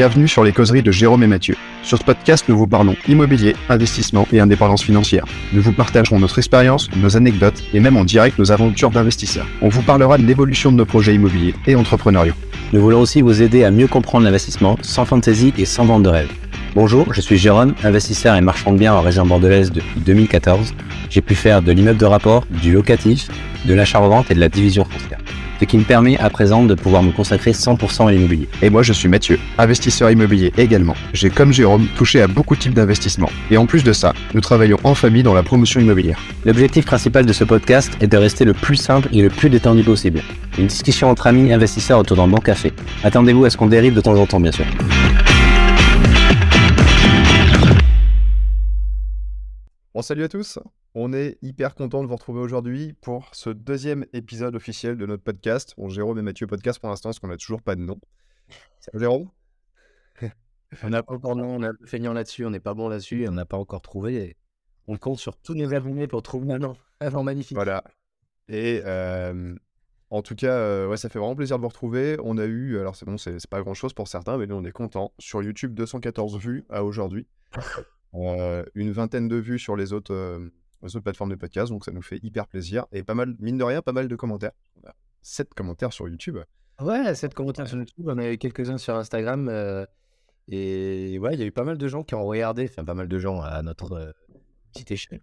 Bienvenue sur les causeries de Jérôme et Mathieu. Sur ce podcast, nous vous parlons immobilier, investissement et indépendance financière. Nous vous partagerons notre expérience, nos anecdotes et même en direct nos aventures d'investisseurs. On vous parlera de l'évolution de nos projets immobiliers et entrepreneuriaux. Nous voulons aussi vous aider à mieux comprendre l'investissement sans fantaisie et sans vente de rêve. Bonjour, je suis Jérôme, investisseur et marchand de biens en région bordelaise depuis 2014. J'ai pu faire de l'immeuble de rapport, du locatif, de l'achat-revente et de la division foncière ce qui me permet à présent de pouvoir me consacrer 100% à l'immobilier. Et moi, je suis Mathieu, investisseur immobilier également. J'ai, comme Jérôme, touché à beaucoup de types d'investissements. Et en plus de ça, nous travaillons en famille dans la promotion immobilière. L'objectif principal de ce podcast est de rester le plus simple et le plus détendu possible. Une discussion entre amis investisseurs autour d'un bon café. Attendez-vous à ce qu'on dérive de temps en temps, bien sûr. Bon, salut à tous. On est hyper content de vous retrouver aujourd'hui pour ce deuxième épisode officiel de notre podcast. Bon, Jérôme et Mathieu podcast pour l'instant, parce qu'on n'a toujours pas de nom. Salut Jérôme? on n'a pas encore de nom, on est un peu feignant là-dessus, on n'est pas bon là-dessus, on n'a pas encore trouvé. On compte sur tous nos abonnés pour trouver un nom. Un magnifique. Voilà. Et euh, en tout cas, euh, ouais, ça fait vraiment plaisir de vous retrouver. On a eu, alors c'est bon, c'est pas grand chose pour certains, mais nous on est content. Sur YouTube, 214 vues à aujourd'hui. Euh, une vingtaine de vues sur les autres, les autres plateformes de podcast, donc ça nous fait hyper plaisir. Et pas mal, mine de rien, pas mal de commentaires. On a 7 commentaires sur YouTube. Ouais, 7 commentaires sur YouTube, on a eu quelques-uns sur Instagram. Euh, et ouais, il y a eu pas mal de gens qui ont regardé, enfin pas mal de gens à notre euh, petite échelle.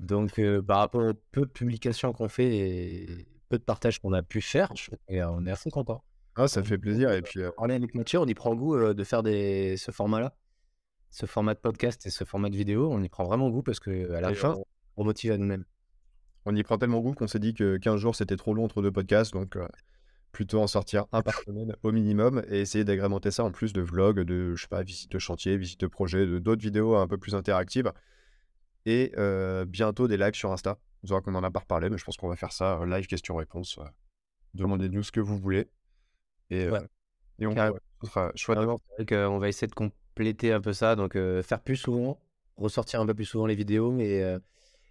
Donc euh, par rapport aux peu de publications qu'on fait et peu de partages qu'on a pu faire, on est à fond content. Ah, ça fait plaisir. Et puis, on est avec Mathieu, on y prend goût de faire des... ce format-là ce format de podcast et ce format de vidéo, on y prend vraiment goût parce que à la fin, on, motive à nous-mêmes. On y prend tellement goût qu'on s'est dit que 15 jours c'était trop long entre deux podcasts, donc euh, plutôt en sortir un par semaine au minimum et essayer d'agrémenter ça en plus de vlogs, de je sais pas, visites de chantier, visites de projet, de d'autres vidéos un peu plus interactives et euh, bientôt des lives sur Insta. Vous aurez qu'on en a pas reparlé, mais je pense qu'on va faire ça euh, live questions-réponses. Demandez-nous ce que vous voulez et, et on, sera chouette. on va essayer de compléter un peu ça, donc faire plus souvent, ressortir un peu plus souvent les vidéos. Et,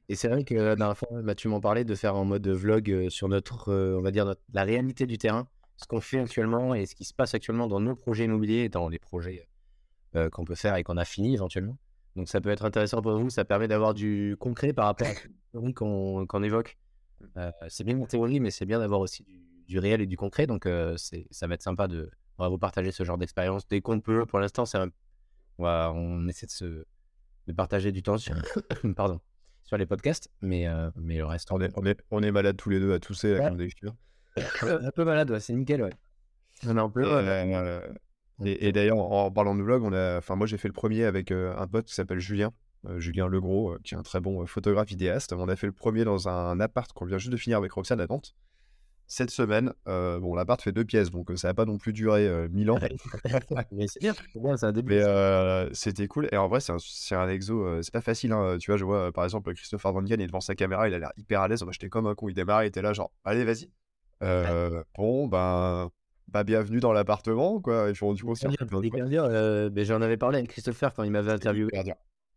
et c'est vrai que la dernière fois, Mathieu m'en parlait de faire en mode vlog sur notre, on va dire, la réalité du terrain, ce qu'on fait actuellement et ce qui se passe actuellement dans nos projets immobiliers dans les projets qu'on peut faire et qu'on a fini éventuellement. Donc ça peut être intéressant pour vous, ça permet d'avoir du concret par rapport à ce qu'on évoque. c'est bien en théorie, mais c'est bien d'avoir aussi du, réel et du concret. Donc ça va être sympa de, on va vous partager ce genre d'expérience dès qu'on peut. Pour l'instant, c'est un on, essaie de, se, de partager du temps sur, pardon, sur les podcasts, mais, euh, mais le reste. On est, on, est, on est malade tous les deux à tousser ouais. un peu malade, ouais, c'est nickel, ouais. On est un peu. Euh, et, d'ailleurs, en parlant de vlog, on a, enfin moi j'ai fait le premier avec euh, un pote qui s'appelle Julien, Julien Legros, qui est un très bon photographe vidéaste. On a fait le premier dans un appart qu'on vient juste de finir avec Roxane à Nantes cette semaine. Euh, bon, l'appart fait deux pièces, donc ça n'a pas non plus duré mille ans. mais c'est bien, c'est un début. Mais c'était cool. Et en vrai, c'est un, un, exo, c'est pas facile. Hein. Tu vois, je vois par exemple Christopher Van Gien, est devant sa caméra, il a l'air hyper à l'aise. Moi, j'étais comme un con, il démarre, il était là, genre, allez, vas-y. bon, ben, bah, bienvenue dans l'appartement, quoi. Et puis, du coup, j'en avais parlé avec Christopher quand il m'avait interviewé.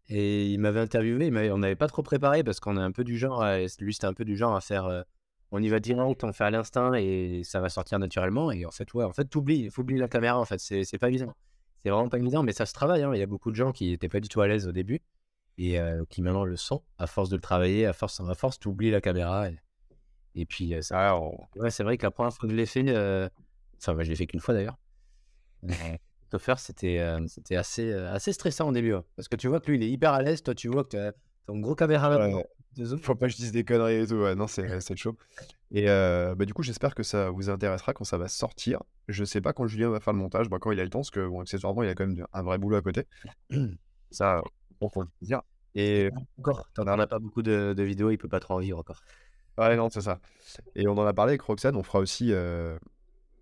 Et il m'avait interviewé, mais on n'avait pas trop préparé parce qu'on est un peu du genre, lui c'était un peu du genre à faire on y va direct, on fait à l'instinct et ça va sortir naturellement. Et en fait, ouais, en fait, t'oublies, faut oublier la caméra, en fait, c'est pas évident. C'est vraiment pas évident, mais ça se travaille. Hein. Il y a beaucoup de gens qui n'étaient pas du tout à l'aise au début et euh, qui maintenant le sont. À force de le travailler, à force, à force, t'oublies la caméra. Et, puis, euh, ça, ouais, c'est vrai que la première fois que je l'ai fait, euh, enfin, bah, je l'ai fait qu'une fois d'ailleurs. faire c'était c'était assez, assez stressant au début. Hein. Parce que tu vois que lui, il est hyper à l'aise. Toi, tu vois que tu as, un gros caméra. Ouais, faut pas que je dise des conneries et tout. Ouais, non, c'est c'est chaud. Et euh, bah, du coup, j'espère que ça vous intéressera quand ça va sortir. Je sais pas quand Julien va faire le montage, bah, quand il a le temps, parce que bon, accessoirement, il a quand même un vrai boulot à côté. Ça, on peut le dire. Et encore, t'en as pas beaucoup de, de, vidéos, il peut pas trop en vivre encore. Ouais, non, c'est ça. Et on en a parlé avec Roxane, on fera aussi, euh,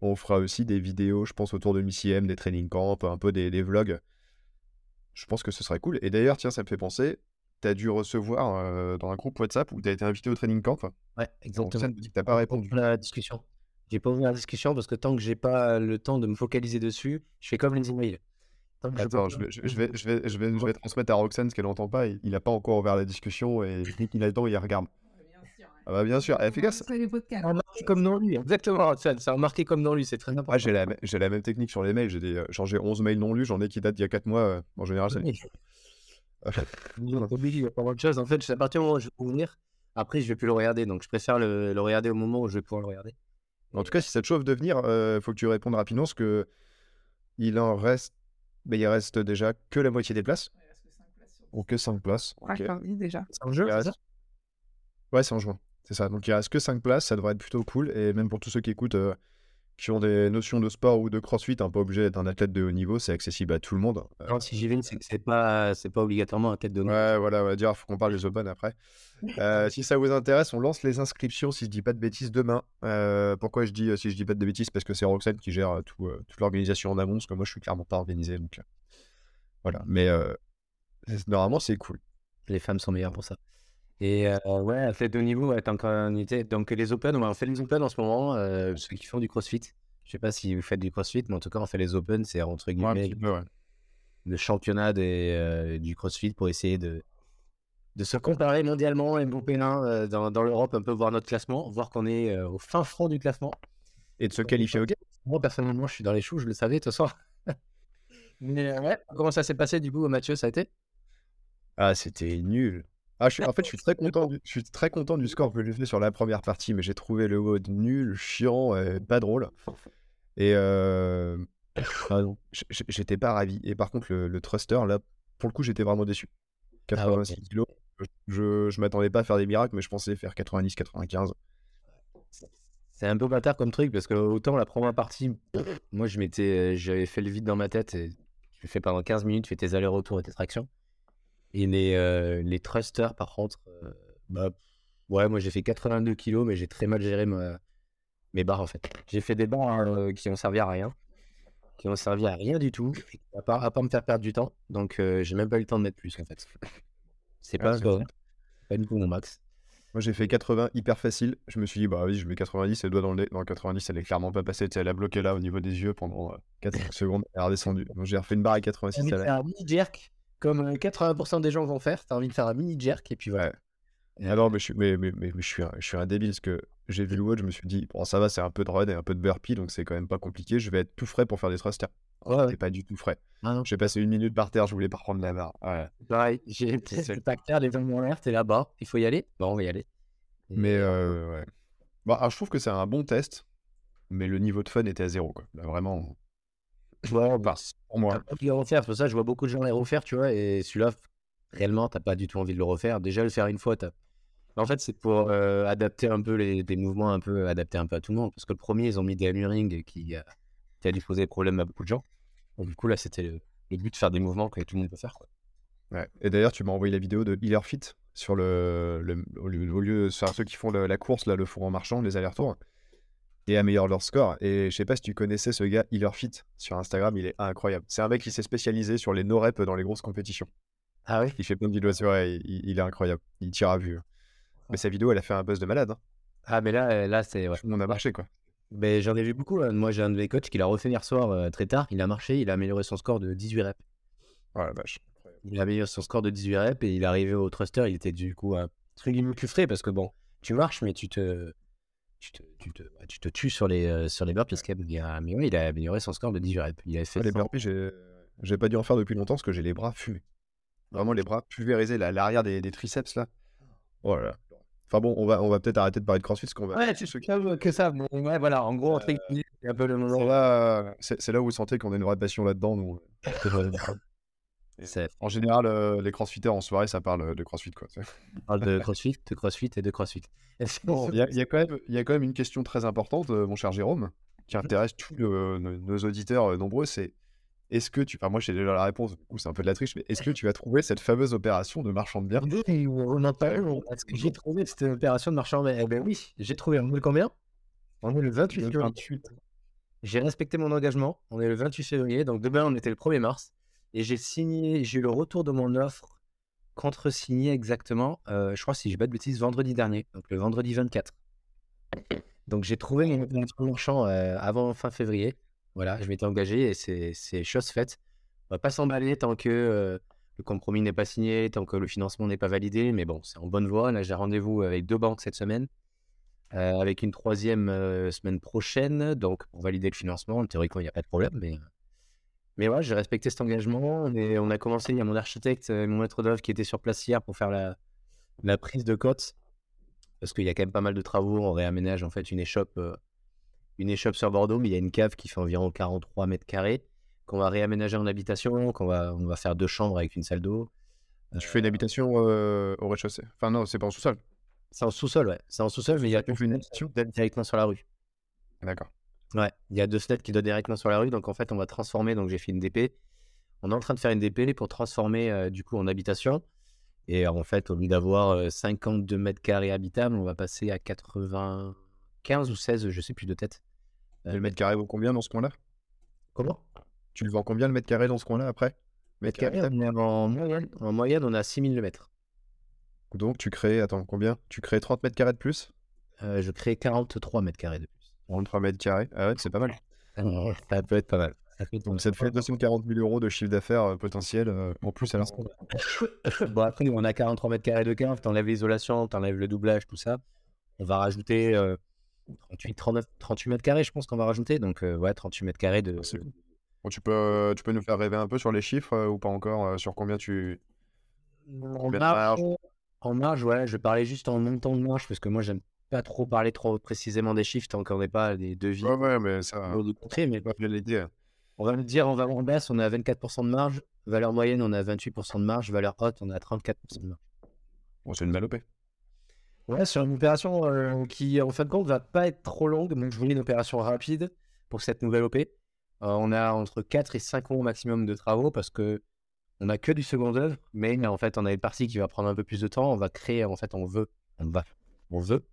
on fera aussi des vidéos, je pense, autour de Missy M, des training camps, un peu des, des vlogs. Je pense que ce serait cool. Et d'ailleurs, tiens, ça me fait penser, tu as dû recevoir dans un groupe WhatsApp où tu as été invité au training camp. Ouais, exactement. Tu n'as pas répondu. la discussion. J'ai pas ouvert la discussion parce que tant que j'ai pas le temps de me focaliser dessus, je fais comme les emails. Attends, je vais, je, vais, je, vais, je, vais, je vais transmettre à Roxane ce qu'elle n'entend pas. Il n'a pas encore ouvert la discussion et qu'il a le temps, il regarde. Ah bah bien sûr, efficace. C'est remarqué comme dans lui, exactement. C'est remarqué comme dans lui, c'est très important. Ouais, j'ai la, j'ai la même technique sur les mails. J'ai des, genre j'ai 11 mails non lus, j'en ai qui datent d'il y a 4 mois. en général, c'est. Il y a pas mal de choses. En fait, c'est à partir du moment où je vais ouvrir, après, je vais plus le regarder. Donc, je préfère le, le regarder au moment où je vais pouvoir le regarder. En tout cas, si ça te chauffe de venir, euh, faut que tu répondes rapidement parce que il en reste, mais il reste déjà que la moitié des places. Ou que 5 places. Ouais, Ok. enfin, oui, déjà. C'est un jeu, Il c'est ça? Ouais, c'est en juin. C'est ça. Donc il reste que 5 places, ça devrait être plutôt cool. Et même pour tous ceux qui écoutent, euh, qui ont des notions de sport ou de crossfit, hein, pas obligé d'être un athlète de haut niveau, c'est accessible à tout le monde. Euh, Non, si j'y vais, c'est que c'est pas, c'est pas obligatoirement un tête de nom. Ouais, voilà, on va dire, faut qu'on parle des Open après. Euh, si ça vous intéresse, on lance les inscriptions, si je dis pas de bêtises, demain. Euh, pourquoi je dis euh, si je dis pas de bêtises Parce que c'est Roxane qui gère tout, toute l'organisation en amont, parce que moi je suis clairement pas organisé. Donc voilà, mais euh, normalement c'est cool. Les femmes sont meilleures pour ça. Et euh, ouais, athlète de haut niveau, ouais, tant qu'on était. Donc, les Open, on fait les Open en ce moment, euh, ceux qui font du CrossFit. Je sais pas si vous faites du CrossFit, mais en tout cas, on fait les Open, c'est entre guillemets ouais. le championnat des, euh, du CrossFit pour essayer de, de se comparer mondialement, MVP1 euh, dans, dans l'Europe, un peu voir notre classement, voir qu'on est au fin fond du classement. Et de se qualifier au. Moi, personnellement, je suis dans les choux, je le savais, de toute façon. Mais ouais, comment ça s'est passé du coup, Mathieu, ça a été? Ah, c'était nul. Ah, je suis, en fait, je suis très content du, je suis très content du score que j'ai fait sur la première partie, mais j'ai trouvé le mode nul, chiant, et pas drôle. Et euh, ah j'étais pas ravi. Et par contre, le, le thruster, là, pour le coup, j'étais vraiment déçu. Ah ouais. 86 kilos. Je, je m'attendais pas à faire des miracles, mais je pensais faire 90, 95. C'est un peu bâtard comme truc parce que autant la première partie, moi je m'étais, j'avais fait le vide dans ma tête et tu fais pendant 15 minutes, tu fais tes allers-retours et tes tractions. Et les, euh, les thrusters par contre, euh, bah, ouais, moi j'ai fait 82 kilos, mais j'ai très mal géré ma- mes barres en fait. J'ai fait des barres euh, qui ont servi à rien, qui ont servi à rien du tout, à part, à part me faire perdre du temps. Donc j'ai même pas eu le temps de mettre plus en fait. C'est Ah, pas, c'est pas, pas du tout mon max. Moi, j'ai fait 80 hyper facile. Je me suis dit, bah oui, je mets 90, et doigt dans le nez. Non, 90, elle est clairement pas passée. Elle a bloqué là au niveau des yeux pendant 4 secondes. Elle est redescendue. Donc, j'ai refait une barre à T'as 86. envie de elle a- un jerk, comme euh, 80% des gens vont faire. T'as envie de faire un mini jerk et puis voilà. Ah non, mais je suis, mais, mais, mais, je suis, un, je suis un débile parce que j'ai vu le WOD, je me suis dit, bon, ça va, c'est un peu de run et un peu de burpee, donc c'est quand même pas compliqué. Je vais être tout frais pour faire des thrusters. Ouais, ouais. Pas du tout frais. Ah J'ai passé une minute par terre, je voulais pas reprendre la barre. Ouais. pareil. J'ai le tac les jambes en l'air, t'es là-bas. Il faut y aller. Bon, on va y aller. Et- Mais euh, ouais. Bah, alors, je trouve que c'est un bon test, mais le niveau de fun était à zéro, quoi. Là, vraiment, Ouais, enfin, pour moi. Refaire, c'est pour ça que je vois beaucoup de gens les refaire, tu vois, et celui-là, réellement, t'as pas du tout envie de le refaire. Déjà, le faire une fois, t'as. En fait, c'est pour euh, adapter un peu les, des mouvements, un peu adapter un peu à tout le monde. Parce que le premier, ils ont mis des hammerings qui, euh, qui a dû poser problème à beaucoup de gens. Donc, du coup, là, c'était le, le but de faire des mouvements que tout le monde peut faire. Quoi. Ouais. Et d'ailleurs, tu m'as envoyé la vidéo de Healer Fit sur le, le- au lieu, au lieu- ceux qui font le- la course, là, le font en marchant, les allers-retours, et améliorent leur score. Et je sais pas si tu connaissais ce gars Healer Fit sur Instagram, il est incroyable. C'est un mec qui s'est spécialisé sur les no-reps dans les grosses compétitions. Ah oui? Il fait plein de vidéos, ouais, il, il est incroyable. Il tire à vue. Mais sa vidéo, elle a fait un buzz de malade. Hein. Ah, mais là, euh, là c'est. Ouais. Monde a marché, quoi. Mais j'en ai vu beaucoup. hein. Moi, j'ai un de mes coachs qui l'a refait hier soir euh, très tard. Il a marché, il a amélioré son score de 18 reps. Oh la vache. Il a amélioré son score de 18 reps et il est arrivé au thruster. Il était du coup un truc plus frais parce que bon, tu marches, mais tu te. Tu te, tu te, bah, tu te tues sur les, euh, sur les burpees quand même. Il a, mais ouais, il a amélioré son score de 18 reps. Il avait fait Ah, les 100. burpees, j'ai j'ai pas dû en faire depuis longtemps parce que j'ai les bras fumés. Vraiment les bras pulvérisés, là, l'arrière des, des triceps là. Oh là là. Enfin bon, on va, on va peut-être arrêter de parler de CrossFit parce qu'on va. Ouais, tu ceux qui- que, que ça. Mais ouais, voilà, en gros, guillemets, c'est un peu le C'est moment. là, c'est c'est là où vous sentez qu'on a une vraie passion là-dedans. nous. En général, euh, les crossfitters en soirée, ça parle de crossfit. Quoi. On parle de crossfit, de crossfit et de crossfit. Il y, a, il y a quand même, il y a quand même une question très importante, euh, mon cher Jérôme, qui intéresse tous le- nos, nos auditeurs euh, nombreux. C'est est-ce que tu. Enfin, moi, j'ai déjà la réponse, du coup, c'est un peu de la triche, mais est-ce que tu as trouvé cette fameuse opération de marchand de bière? Oui, on en parle. Est-ce que j'ai trouvé cette opération de marchand Eh ben oui, j'ai trouvé. On est combien? On est le 28 Le février. 28. J'ai respecté mon engagement. On est le 28 février, donc demain on était le 1er mars. Et j'ai signé, j'ai eu le retour de mon offre contre-signé exactement, euh, je crois, si je pas de bêtises, vendredi dernier, donc le vendredi 24. Donc j'ai trouvé mon marchand euh, avant fin février. Voilà, je m'étais engagé et c'est chose faite. On va pas s'emballer tant que euh, le compromis n'est pas signé, tant que le financement n'est pas validé. Mais bon, c'est en bonne voie. Là, j'ai rendez-vous avec deux banques cette semaine, avec une troisième semaine prochaine. Donc, pour valider le financement, théoriquement, il n'y a pas de problème. Mais, mais ouais, j'ai respecté cet engagement. Et on a commencé, il y a mon architecte, mon maître d'œuvre qui était sur place hier pour faire la, la prise de côte. Parce qu'il y a quand même pas mal de travaux. On réaménage en fait une échoppe, une échoppe sur Bordeaux, mais il y a une cave qui fait environ 43 mètres carrés qu'on va réaménager en habitation, qu'on va, on va faire deux chambres avec une salle d'eau. Tu fais une habitation au rez-de-chaussée? Enfin, non, c'est pas en sous-sol. C'est en sous-sol, ouais. C'est en sous-sol, mais il y a une donne directement sur la rue. D'accord. Ouais, il y a deux fenêtres qui donnent directement sur la rue. Donc, en fait, on va transformer. Donc, j'ai fait une DP. On est en train de faire une DP pour transformer, du coup, en habitation. Et en fait, au lieu d'avoir 52 mètres carrés habitables, on va passer à 95 ou 16, je sais plus de tête. le mètre carré vaut combien dans ce coin-là? Comment? Tu le vends combien le mètre carré dans ce coin-là après? Mètre carré, en moyenne, en moyenne, on a 6000 le mètre. Donc tu crées, attends, combien? Tu crées 30 mètres carrés de plus? Euh, Je crée 43 mètres carrés de plus. 43 mètres carrés Ah ouais, c'est pas mal. ça peut être pas mal. Donc ça te fait 240 000 euros de chiffre d'affaires euh, potentiel euh, en plus à l'instant. bon, après, on a 43 mètres carrés de cave, t'enlèves l'isolation, t'enlèves le doublage, tout ça. On va rajouter 38, 39, 38 mètres carrés, je pense qu'on va rajouter. Donc, ouais, 38 mètres carrés de, tu, peux, tu peux nous faire rêver un peu sur les chiffres euh, ou pas encore euh, Sur combien tu. En marge, en marge, ouais, je vais parler juste en montant de marge parce que moi, j'aime pas trop parler trop précisément des chiffres tant qu'on n'est pas des devis. Ouais, ouais, mais ça. mais On va me dire en valeur baisse, on a 24% de marge. Valeur moyenne, on a 28% de marge. Valeur haute, on a 34% de marge. Bon, c'est une malopée. Ouais, sur une opération euh, qui, en fin de compte, va pas être trop longue. Donc, je voulais une opération rapide pour cette nouvelle OP. Euh, on a entre 4 et 5 mois au maximum de travaux parce que on n'a que du second œuvre, mais en fait, on a une partie qui va prendre un peu plus de temps. On va créer, en fait, on veut, on va, on veut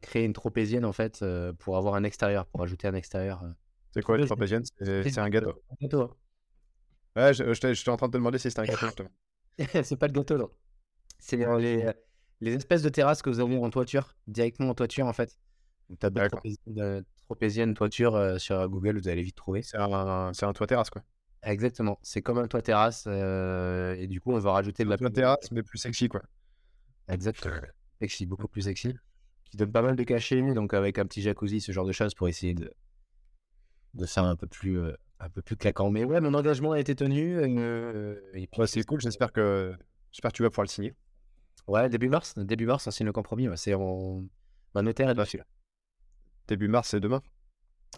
créer une tropézienne en fait pour avoir un extérieur, pour ajouter un extérieur. C'est quoi une tropézienne? C'est un gâteau. Un gâteau. Hein. Ouais, j'étais en train de te demander si c'était un gâteau. c'est pas le gâteau, non. C'est les, les espèces de terrasses que vous avez en toiture, directement en toiture en fait. Tu as deux tropézienne toiture euh, sur Google, vous allez vite trouver. C'est un, un, toit terrasse, quoi. Exactement. C'est comme un toit terrasse. Euh, et du coup, on va rajouter de la. toit terrasse, mais plus sexy, quoi. Exactement. Sexy, beaucoup plus sexy. Qui donne pas mal de cachet, donc avec un petit jacuzzi, ce genre de choses pour essayer de, de faire un peu plus. Euh, un peu plus claquant. Mais ouais, mon engagement a été tenu. puis, c'est cool. J'espère que, j'espère que tu vas pouvoir le signer. Ouais, début mars. Début mars, on signe le compromis. C'est en... Ma notaire est dessus. Début mars, c'est demain?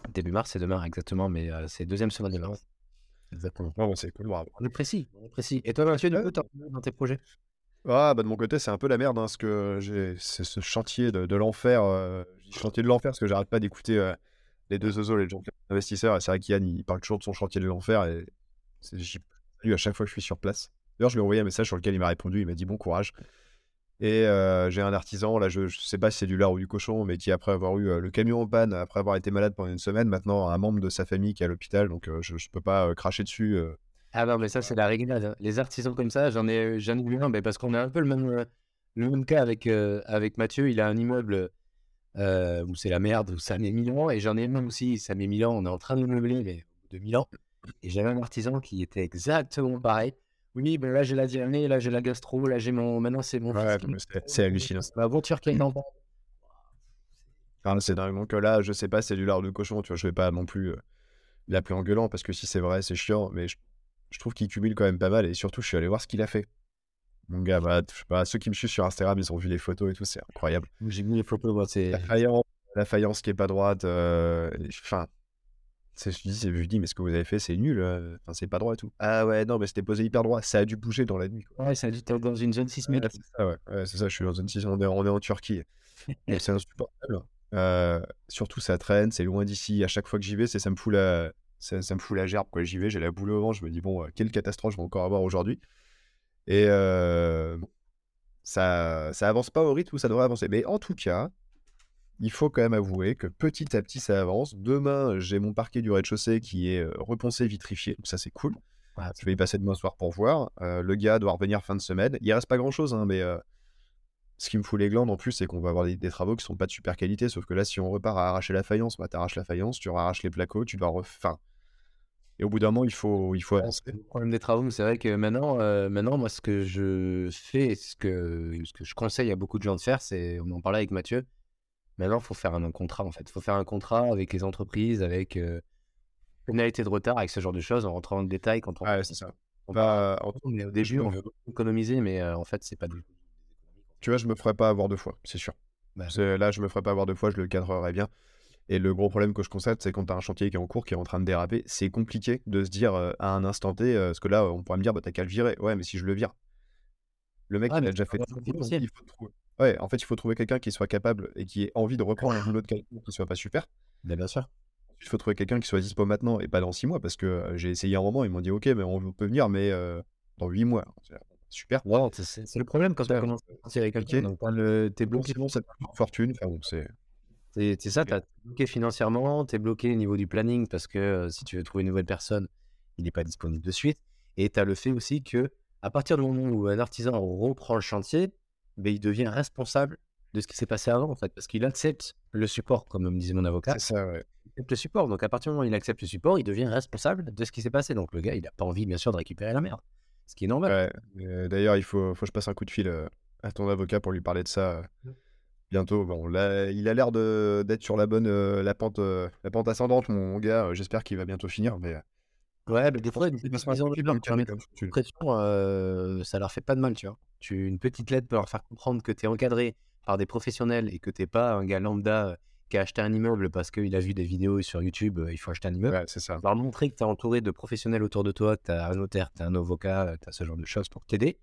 Début mars, c'est demain, exactement, mais c'est deuxième semaine de mars. Exactement. bon, c'est cool, bravo. On est précis, on est précis. Et toi, Mathieu, du coup, dans tes projets? Ah, bah de mon côté, c'est un peu la merde, hein, ce que j'ai, c'est ce chantier de, l'enfer, euh, chantier de l'enfer, parce que j'arrête pas d'écouter les deux oiseaux, les gens investisseurs, et c'est vrai qu'Yann, il parle toujours de son chantier de l'enfer, et j'y à chaque fois que je suis sur place. D'ailleurs, je lui ai envoyé un message sur lequel il m'a répondu, il m'a dit bon courage. Et j'ai un artisan, là, je, sais pas si c'est du lard ou du cochon, mais qui, après avoir eu le camion en panne, après avoir été malade pendant une semaine, maintenant un membre de sa famille qui est à l'hôpital, donc je, ne peux pas cracher dessus. Ah non, mais ça, c'est la réglade. Hein. Les artisans comme ça, j'en ai, j'en ai vu un, mais parce qu'on a un peu le même, le même cas avec, avec Mathieu. Il a un immeuble où c'est la merde, où ça met 1000 ans, et j'en ai même aussi, ça met 1000 ans, on est en train de meubler, mais de 1000 ans. Et j'avais un artisan qui était exactement pareil. Oui, ben là j'ai la diarrhée, là j'ai la gastro, là j'ai mon. Maintenant c'est mon. Ouais, c'est hallucinant. Ma voiture qui est en enfin, C'est dingue. que là, je sais pas, c'est du lard de cochon, tu vois. Je vais pas non plus l'appeler en gueulant parce que si c'est vrai, c'est chiant, mais je, trouve qu'il cumule quand même pas mal et surtout, je suis allé voir ce qu'il a fait. Mon gars, bah, je sais pas, ceux qui me suivent sur Instagram, ils ont vu les photos et tout, c'est incroyable. J'ai vu les photos, moi, c'est. La faïence, la faïence qui est pas droite, enfin, je dis, je dis, mais ce que vous avez fait, c'est nul. Euh, enfin, c'est pas droit et tout. Ah ouais, non, mais c'était posé hyper droit. Ça a dû bouger dans la nuit. Ouais, ça a dû être dans une zone sismique. c'est ça, ouais. c'est ça, je suis dans une zone On est, on est en Turquie. c'est insupportable. Euh, surtout, ça traîne, c'est loin d'ici. À chaque fois que j'y vais, c'est, ça, me fout la, ça, me fout la gerbe. Quoi. J'y vais, j'ai la boule au vent. Je me dis, bon, euh, quelle catastrophe je vais encore avoir aujourd'hui. Et ça, ça avance pas au rythme où ça devrait avancer. Mais en tout cas, il faut quand même avouer que petit à petit ça avance. Demain, j'ai mon parquet du rez-de-chaussée qui est reponcé, vitrifié, donc ça c'est cool. je vais y passer demain soir pour voir. le gars doit revenir fin de semaine. Il reste pas grand chose, hein, mais ce qui me fout les glandes en plus, c'est qu'on va avoir des, travaux qui sont pas de super qualité. Sauf que là, si on repart à arracher la faïence, bah t'arraches la faïence, tu arraches les placos, tu dois refaire. Et au bout d'un moment, il faut, il faut avancer. Le problème des travaux, c'est vrai que maintenant, euh, maintenant, moi, ce que je fais, ce que, ce que je conseille à beaucoup de gens de faire, c'est, on en parlait avec Mathieu, maintenant, il faut faire un, contrat, en fait. Il faut faire un contrat avec les entreprises, avec euh, pénalité de retard, avec ce genre de choses, en rentrant dans le détail. Quand on, ah, c'est ça. On bah, mais au début, on veut économiser, mais euh, en fait, c'est pas du tout. Tu vois, je me ferais pas avoir deux fois, c'est sûr. Bah. Là, je me ferais pas avoir deux fois, je le cadrerais bien. Et le gros problème que je constate, c'est quand tu as un chantier qui est en cours, qui est en train de déraper, c'est compliqué de se dire euh, à un instant T, euh, parce que là, on pourrait me dire, bah, t'as qu'à le virer. Ouais, mais si je le vire, le mec, il a déjà fait tout. Il faut trouver... Ouais, en fait, il faut trouver quelqu'un qui soit capable et qui ait envie de reprendre un boulot de quelqu'un qui soit pas super. Bien sûr. Il faut trouver quelqu'un qui soit dispo maintenant et pas dans six mois, parce que euh, j'ai essayé un moment, ils m'ont dit, ok, mais on peut venir, mais dans huit mois. Super. c'est le problème quand tu commences à avec quelqu'un. T'es bloqué. Sinon, c'est fortune. Enfin, bon, c'est. C'est ça, tu es bloqué financièrement, tu es bloqué au niveau du planning parce que si tu veux trouver une nouvelle personne, il n'est pas disponible de suite. Et tu as le fait aussi que à partir du moment où un artisan reprend le chantier, ben, il devient responsable de ce qui s'est passé avant, en fait, parce qu'il accepte le support, comme me disait mon avocat. C'est ça, ouais. Il accepte le support. Donc, à partir du moment où il accepte le support, il devient responsable de ce qui s'est passé. Donc, le gars, il n'a pas envie, bien sûr, de récupérer la merde. Ce qui est normal. D'ailleurs, il faut, faut que je passe un coup de fil à ton avocat pour lui parler de ça. Mmh bientôt. Bon, là, il a l'air d'être sur la bonne euh, la pente, euh, la pente ascendante, mon gars. Euh, j'espère qu'il va bientôt finir. Mais ouais, mais des fois, une pression, ça leur fait pas de mal, tu vois. Tu, une petite lettre pour leur faire comprendre que tu es encadré par des professionnels et que t'es pas un gars lambda qui a acheté un immeuble parce qu'il a vu des vidéos sur YouTube, il faut acheter un immeuble. Ouais, c'est ça. Leur montrer que tu es entouré de professionnels autour de toi, que tu as un notaire, tu as un avocat, tu as ce genre de choses pour t'aider.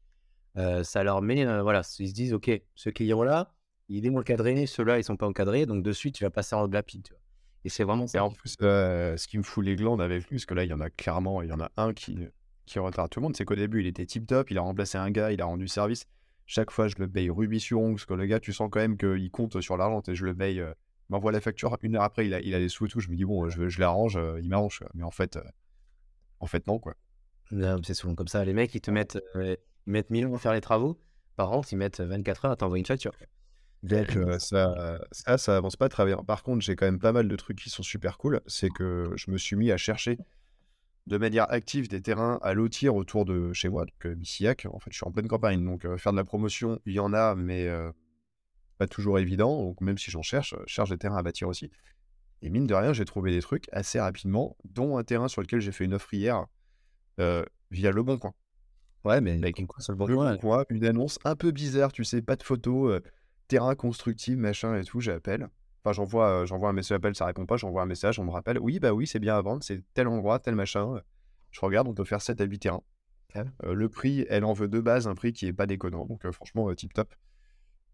ça leur met, voilà, ils se disent, OK, ce client-là, il est encadré, ceux-là, ils sont pas encadrés, donc de suite, tu vas passer en de la pile. Tu vois. Et c'est vraiment ça. en plus, euh, ce qui me fout les glandes avec lui, parce que là, il y en a clairement, il y en a un qui, qui retarde tout le monde, c'est qu'au début, il était tip top, il a remplacé un gars, il a rendu service. Chaque fois, je le paye rubis sur ongle, parce que le gars, tu sens quand même qu'il compte sur l'argent, et je le paye, euh, m'envoie la facture, une heure après, il a, il a les sous et tout, je me dis, bon, je, je l'arrange, euh, il m'arrange, mais en fait, en fait, non, quoi. C'est souvent comme ça, les mecs, ils te mettent, ils mettent 1000 euros à faire les travaux, par contre, ils mettent 24 heures à t'envoyer une facture. Donc ça, ça, ça avance pas très bien. Par contre, j'ai quand même pas mal de trucs qui sont super cool. C'est que je me suis mis à chercher de manière active des terrains à lotir autour de chez moi, donc Missillac. En fait, je suis en pleine campagne, donc faire de la promotion, il y en a, mais pas toujours évident. Donc même si j'en cherche, je cherche des terrains à bâtir aussi. Et mine de rien, j'ai trouvé des trucs assez rapidement, dont un terrain sur lequel j'ai fait une offre hier via Le Bon Coin. Ouais, mais avec une quoi Le Bon Coin, une annonce un peu bizarre, tu sais, pas de photos terrain constructif, machin et tout, j'appelle. Enfin, j'envoie, euh, j'envoie un message, appel, ça répond pas, j'envoie un message, on me rappelle, oui, bah oui, c'est bien à vendre, c'est tel endroit, tel machin. Je regarde, on peut faire 7 à 8 terrains. Ah euh, le prix, elle en veut de base, un prix qui est pas déconnant, donc euh, franchement, tip top.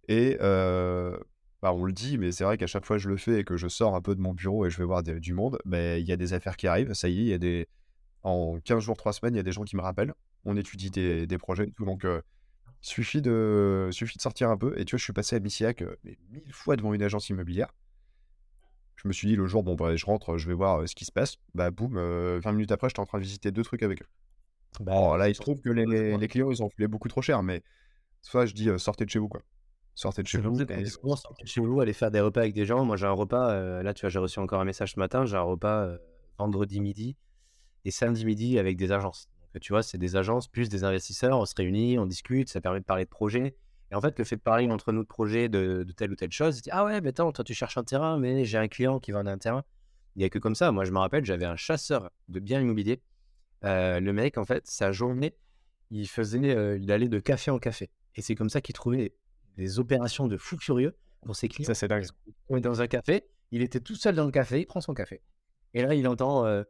Et bah, on le dit, mais c'est vrai qu'à chaque fois que je le fais et que je sors un peu de mon bureau et je vais voir du monde, bah, il y a des affaires qui arrivent, ça y est, il y a des. En 15 jours, 3 semaines, il y a des gens qui me rappellent. On étudie des, des projets et tout, donc Suffit de, suffit de sortir un peu. Et tu vois, je suis passé à Missillac euh, mille fois devant une agence immobilière. Je me suis dit le jour, bon, bah, je rentre, je vais voir euh, ce qui se passe. Bah, boum, 20 euh, minutes après, j'étais en train de visiter deux trucs avec eux. Bah, là, il se trouve que les, les, clients, ils ont filé beaucoup trop cher. Mais soit je dis, sortez de chez vous, quoi. Sortez de chez vous. sortez de chez vous, allez faire des repas avec des gens. Moi, j'ai un repas. là, tu vois, j'ai reçu encore un message ce matin. J'ai un repas vendredi midi et samedi midi avec des agences tu vois, c'est des agences plus des investisseurs, on se réunit, on discute, ça permet de parler de projet. Et en fait, le fait de parler entre nous de projet de, telle ou telle chose, dit, ah ouais, mais attends, toi tu cherches un terrain, mais j'ai un client qui vend un terrain. Il n'y a que comme ça. Moi, je me rappelle, j'avais un chasseur de biens immobiliers. Euh, le mec, en fait, sa journée, il faisait, euh, il allait de café en café. Et c'est comme ça qu'il trouvait des opérations de fou furieux pour ses clients. Ça, c'est dingue. On est dans un café, il était tout seul dans le café, il prend son café. Et là, il entend euh,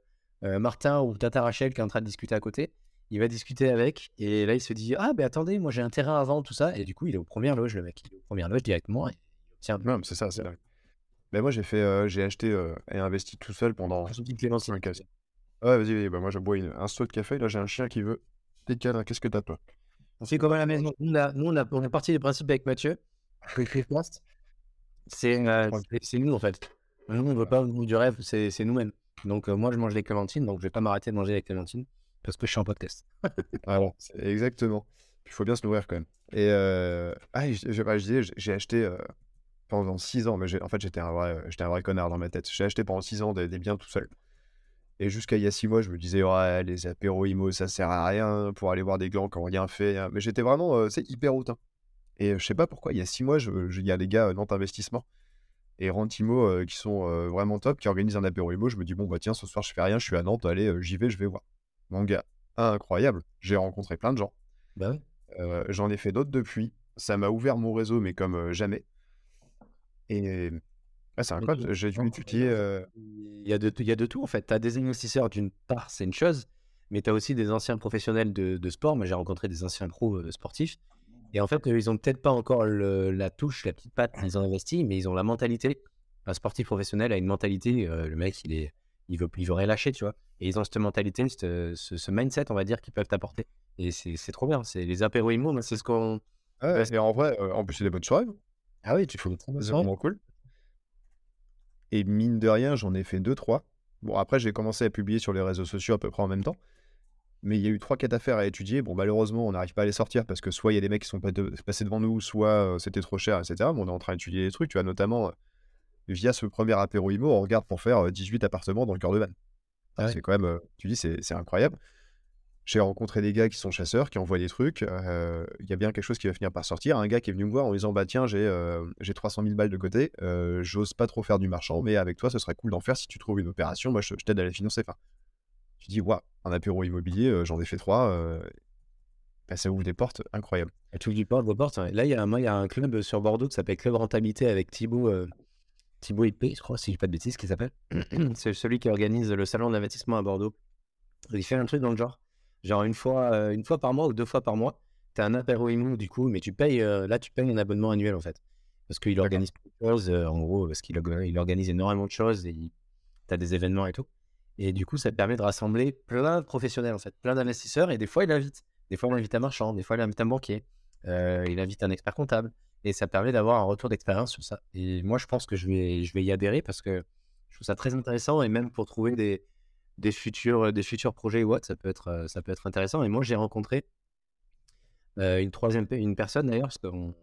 euh, Martin ou Tata Rachel qui est en train de discuter à côté. Il va discuter avec et là il se dit ah ben attendez moi j'ai un terrain à vendre tout ça. Et du coup il est aux premières loges le mec. Il est aux premières loges directement et il obtient c'est ça c'est dingue. Ben moi j'ai fait euh, j'ai acheté euh, et investi tout seul pendant clémentine ouais vas-y bah, moi je bois un seau de café. Là j'ai un chien qui veut t'es cadre qu'est-ce que t'as toi? On fait comme à la maison. Nous, on, a, on est parti des principes avec Mathieu. C'est c'est nous en fait. Nous on veut pas du rêve c'est nous-mêmes donc, moi, je mange des clémentines, donc je vais pas m'arrêter de manger des clémentines parce que je suis en podcast. ah exactement. Il faut bien se nourrir quand même. Et ah, je, je, disais, j'ai acheté pendant 6 ans, mais en fait, j'étais un, vrai, un vrai connard dans ma tête. J'ai acheté pendant 6 ans des, biens tout seul. Et jusqu'à il y a six mois, je me disais, ouais, les apéros IMO, ça sert à rien pour aller voir des glands qui n'ont rien fait. hein. Mais j'étais vraiment, c'est hyper hautain. Et euh, je sais pas pourquoi, il y a six mois, je- je- il y a les gars euh, Nantes Investissement et Rentimo euh, qui sont euh, vraiment top, qui organisent un apéro IMO. Je me dis, bon, bah tiens, ce soir, je fais rien, je suis à Nantes, allez, euh, j'y vais, je vais voir. Mon gars, incroyable. J'ai rencontré plein de gens. Euh, j'en ai fait d'autres depuis. Ça m'a ouvert mon réseau, mais comme jamais. Et ah, c'est incroyable. J'ai dû en- étudier. euh, Il y a de, tout- il y a de tout en fait. Tu as des investisseurs d'une part, c'est une chose, mais tu as aussi des anciens professionnels de, de sport. Moi, j'ai rencontré des anciens pros sportifs. Et en fait, ils ont peut-être pas encore le- la touche, la petite patte, ils ont investi, mais ils ont la mentalité. Un sportif professionnel a une mentalité, euh, le mec, il, est, il, veut, il veut rien lâcher, tu vois. Et ils ont cette mentalité, cette- ce, ce mindset, on va dire, qu'ils peuvent t'apporter. Et c'est trop bien. C'est les apéros IMO, moi, c'est ce qu'on. ouais, Ouais, et en vrai, euh, en plus, c'est des bonnes soirées. Ah oui, tu fais bonne C'est vraiment cool. Et mine de rien, j'en ai fait deux, trois. Bon, après, j'ai commencé à publier sur les réseaux sociaux à peu près en même temps. Mais il y a eu trois, quatre affaires à étudier. Bon, malheureusement, on n'arrive pas à les sortir parce que soit il y a des mecs qui sont pas de- passés devant nous, soit euh, c'était trop cher, etc. Mais on est en train d'étudier les trucs. Tu vois, notamment euh, via ce premier apéro IMO, on regarde pour faire euh, 18 appartements dans le cœur de Vannes. Ah ouais. C'est quand même, euh, tu dis, c'est incroyable. J'ai rencontré des gars qui sont chasseurs, qui envoient des trucs. euh, Il y a bien quelque chose qui va finir par sortir. Un gars qui est venu me voir en disant Bah tiens, j'ai euh, j'ai 300 000 balles de côté. euh, J'ose pas trop faire du marchand, mais avec toi, ce serait cool d'en faire si tu trouves une opération. Moi, je, je t'aide à la financer. Enfin, tu dis Waouh, un apéro immobilier, euh, j'en ai fait trois. euh, bah, ça ouvre des portes incroyables. Et tu du porte, vos portes. Là, il y a, un- moi, il y a un club sur Bordeaux qui s'appelle Club Rentabilité avec Thibaut, euh, Thibaut IP, je crois, si je dis pas de bêtises, qui s'appelle. C'est celui qui organise le salon d'investissement à Bordeaux. Il fait un truc dans le genre. Genre une fois, euh, une fois par mois ou deux fois par mois, tu as un apéro IMO du coup, mais tu payes, euh, là, tu payes un abonnement annuel en fait. Parce qu'il organise choses, euh, en gros, parce qu'il orga- il organise énormément de choses et tu as des événements et tout. Et du coup, ça permet de rassembler plein de professionnels en fait, plein d'investisseurs. Et des fois, il invite. Des fois, il invite un marchand, des fois, il invite un banquier, euh, il invite un expert comptable. Et ça permet d'avoir un retour d'expérience sur ça. Et moi, je pense que je vais, je vais y adhérer parce que je trouve ça très intéressant. Et même pour trouver des, futurs, des futurs projets autre, ça peut être, ça peut être intéressant. Et moi, j'ai rencontré euh, une troisième une personne d'ailleurs, parce qu'on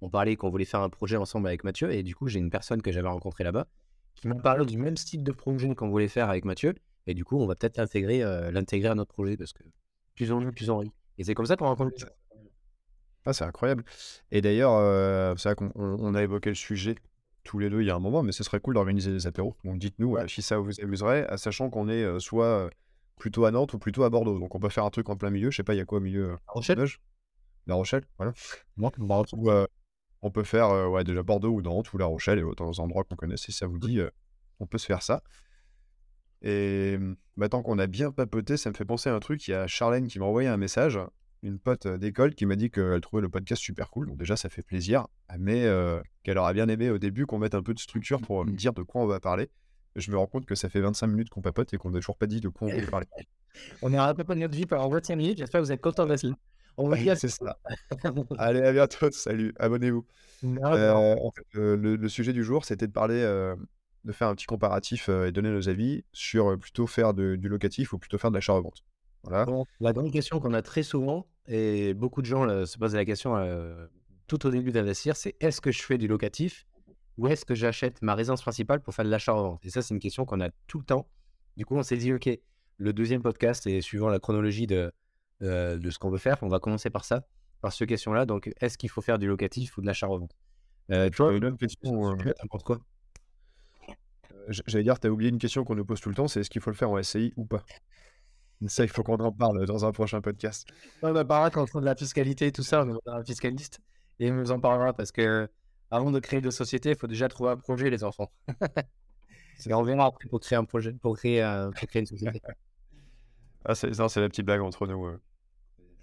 on parlait qu'on voulait faire un projet ensemble avec Mathieu. Et du coup, j'ai une personne que j'avais rencontrée là-bas qui m'a parlé du même style de projet qu'on voulait faire avec Mathieu. Et du coup, on va peut-être l'intégrer euh, l'intégrer à notre projet parce que plus on joue, plus on rit. Et c'est comme ça qu'on rencontre. Ah, c'est incroyable. Et d'ailleurs, euh, c'est vrai qu'on on- on a évoqué le sujet tous les deux il y a un moment, mais ce serait cool d'organiser des apéros. Donc dites-nous euh, si ça vous amuserait, sachant qu'on est soit plutôt à Nantes ou plutôt à Bordeaux. Donc on peut faire un truc en plein milieu. Je sais pas, il y a quoi au milieu La Rochelle La Rochelle, voilà. Moi, Ou on peut faire euh, ouais, déjà Bordeaux ou Nantes ou La Rochelle et autres endroits qu'on connaît. Si ça vous dit, euh, on peut se faire ça. Et maintenant qu'on a bien papoté, ça me fait penser à un truc. Il y a Charlène qui m'a envoyé un message, une pote euh, d'école qui m'a dit qu'elle trouvait le podcast super cool. Donc déjà, ça fait plaisir. Mais euh, qu'elle aurait bien aimé au début qu'on mette un peu de structure pour me dire de quoi on va parler. Je me rends compte que ça fait 25 minutes qu'on papote et qu'on n'a toujours pas dit de quoi on veut parler. On est un peu de notre vie pendant 25 minutes. J'espère que vous êtes content d'être On va dire C'est ça. Allez, à bientôt. Salut. Abonnez-vous. Euh, en fait, euh, le, le sujet du jour, c'était de parler, euh, de faire un petit comparatif euh, et donner nos avis sur plutôt faire de- du locatif ou plutôt faire de l'achat-revente. Voilà. Bon, la grande question qu'on a très souvent, et beaucoup de gens se posent la question tout au début d'investir, c'est est-ce que je fais du locatif ou est-ce que j'achète ma résidence principale pour faire de l'achat-revente? Et ça, c'est une question qu'on a tout le temps. Du coup, on s'est dit, OK, le deuxième podcast, et suivant la chronologie de, euh, de ce qu'on veut faire, on va commencer par ça, par cette question-là. Donc, est-ce qu'il faut faire du locatif ou de l'achat-revente? Euh, Tu vois, une autre question, euh, n'importe quoi. j- J'allais dire, tu as oublié une question qu'on nous pose tout le temps, c'est est-ce qu'il faut le faire en SCI ou pas? Ça, il faut qu'on en parle dans un prochain podcast. On en parlera quand on de la fiscalité et tout ça, on aura un fiscaliste et il nous en parlera parce que avant de créer de société, il faut déjà trouver un projet, les enfants. et on verra après pour créer un projet, pour créer, un- pour créer une société. Ah, c'est c'est la petite blague entre nous. euh.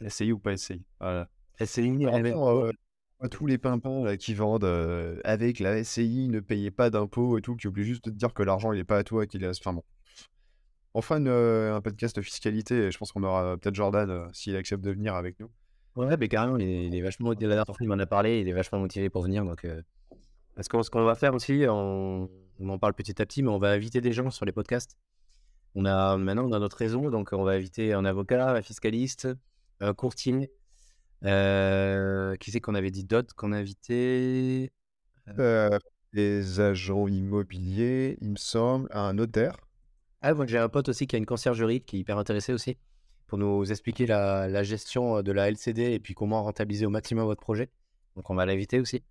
SCI ou pas SCI Voilà. SCI, on verra. Attends, euh, tous les pimpins là, qui vendent euh, avec la SCI, ne payez pas d'impôts et tout, qui oublient juste de te dire que l'argent il est pas à toi, qu'il est. Enfin bon. Enfin, une, euh, un podcast de fiscalité, et je pense qu'on aura euh, peut-être Jordan euh, s'il accepte de venir avec nous. Ouais, mais carrément, il est, il est vachement motivé. La dernière fois, il m'en a parlé, il est vachement motivé pour venir. Donc, euh, Parce que ce qu'on va faire aussi, on, on en parle petit à petit, mais on va inviter des gens sur les podcasts. On a maintenant on a notre réseau, donc on va inviter un avocat, un fiscaliste, courtier. Euh, qui c'est qu'on avait dit d'autres qu'on a invité Euh, des agents immobiliers, il me semble, un notaire. Ah, moi, j'ai un pote aussi qui a une conciergerie qui est hyper intéressé aussi pour nous expliquer la, gestion de la LCD et puis comment rentabiliser au maximum votre projet. Donc, on va l'inviter aussi.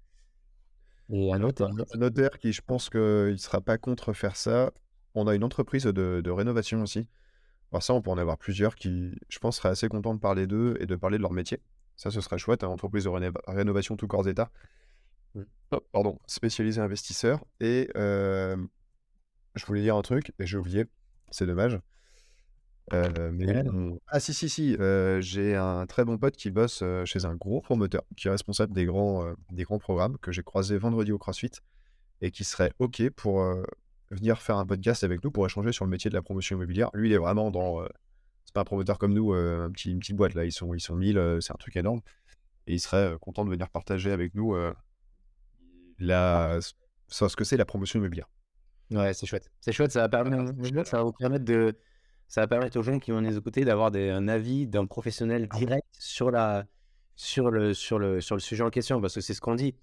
Et un notaire. Un notaire qui, je pense qu'il ne sera pas contre faire ça. On a une entreprise de, rénovation aussi. Alors ça, on peut en avoir plusieurs qui, je pense, seraient assez contents de parler d'eux et de parler de leur métier. Ça, ce serait chouette, hein, entreprise de rénovation tout corps état. Mmh. Oh, pardon, spécialisé investisseur. Et euh, je voulais dire un truc et j'ai oublié. C'est dommage. Euh, ah si, si, si, euh, j'ai un très bon pote qui bosse chez un gros promoteur, qui est responsable des grands, des grands programmes, que j'ai croisé vendredi au CrossFit, et qui serait OK pour venir faire un podcast avec nous pour échanger sur le métier de la promotion immobilière. Lui, il est vraiment dans... c'est pas un promoteur comme nous, un petit, une petite boîte, là, ils sont, ils sont 1000, c'est un truc énorme. Et il serait content de venir partager avec nous la, ce que c'est la promotion immobilière. Ouais, c'est chouette. C'est chouette, ça va permettre, ça va vous permettre de ça va permettre aux gens qui vont nous écouter d'avoir un avis d'un professionnel direct sur, la, sur, le, sur, le, sur le sujet en question, parce que c'est ce qu'on dit.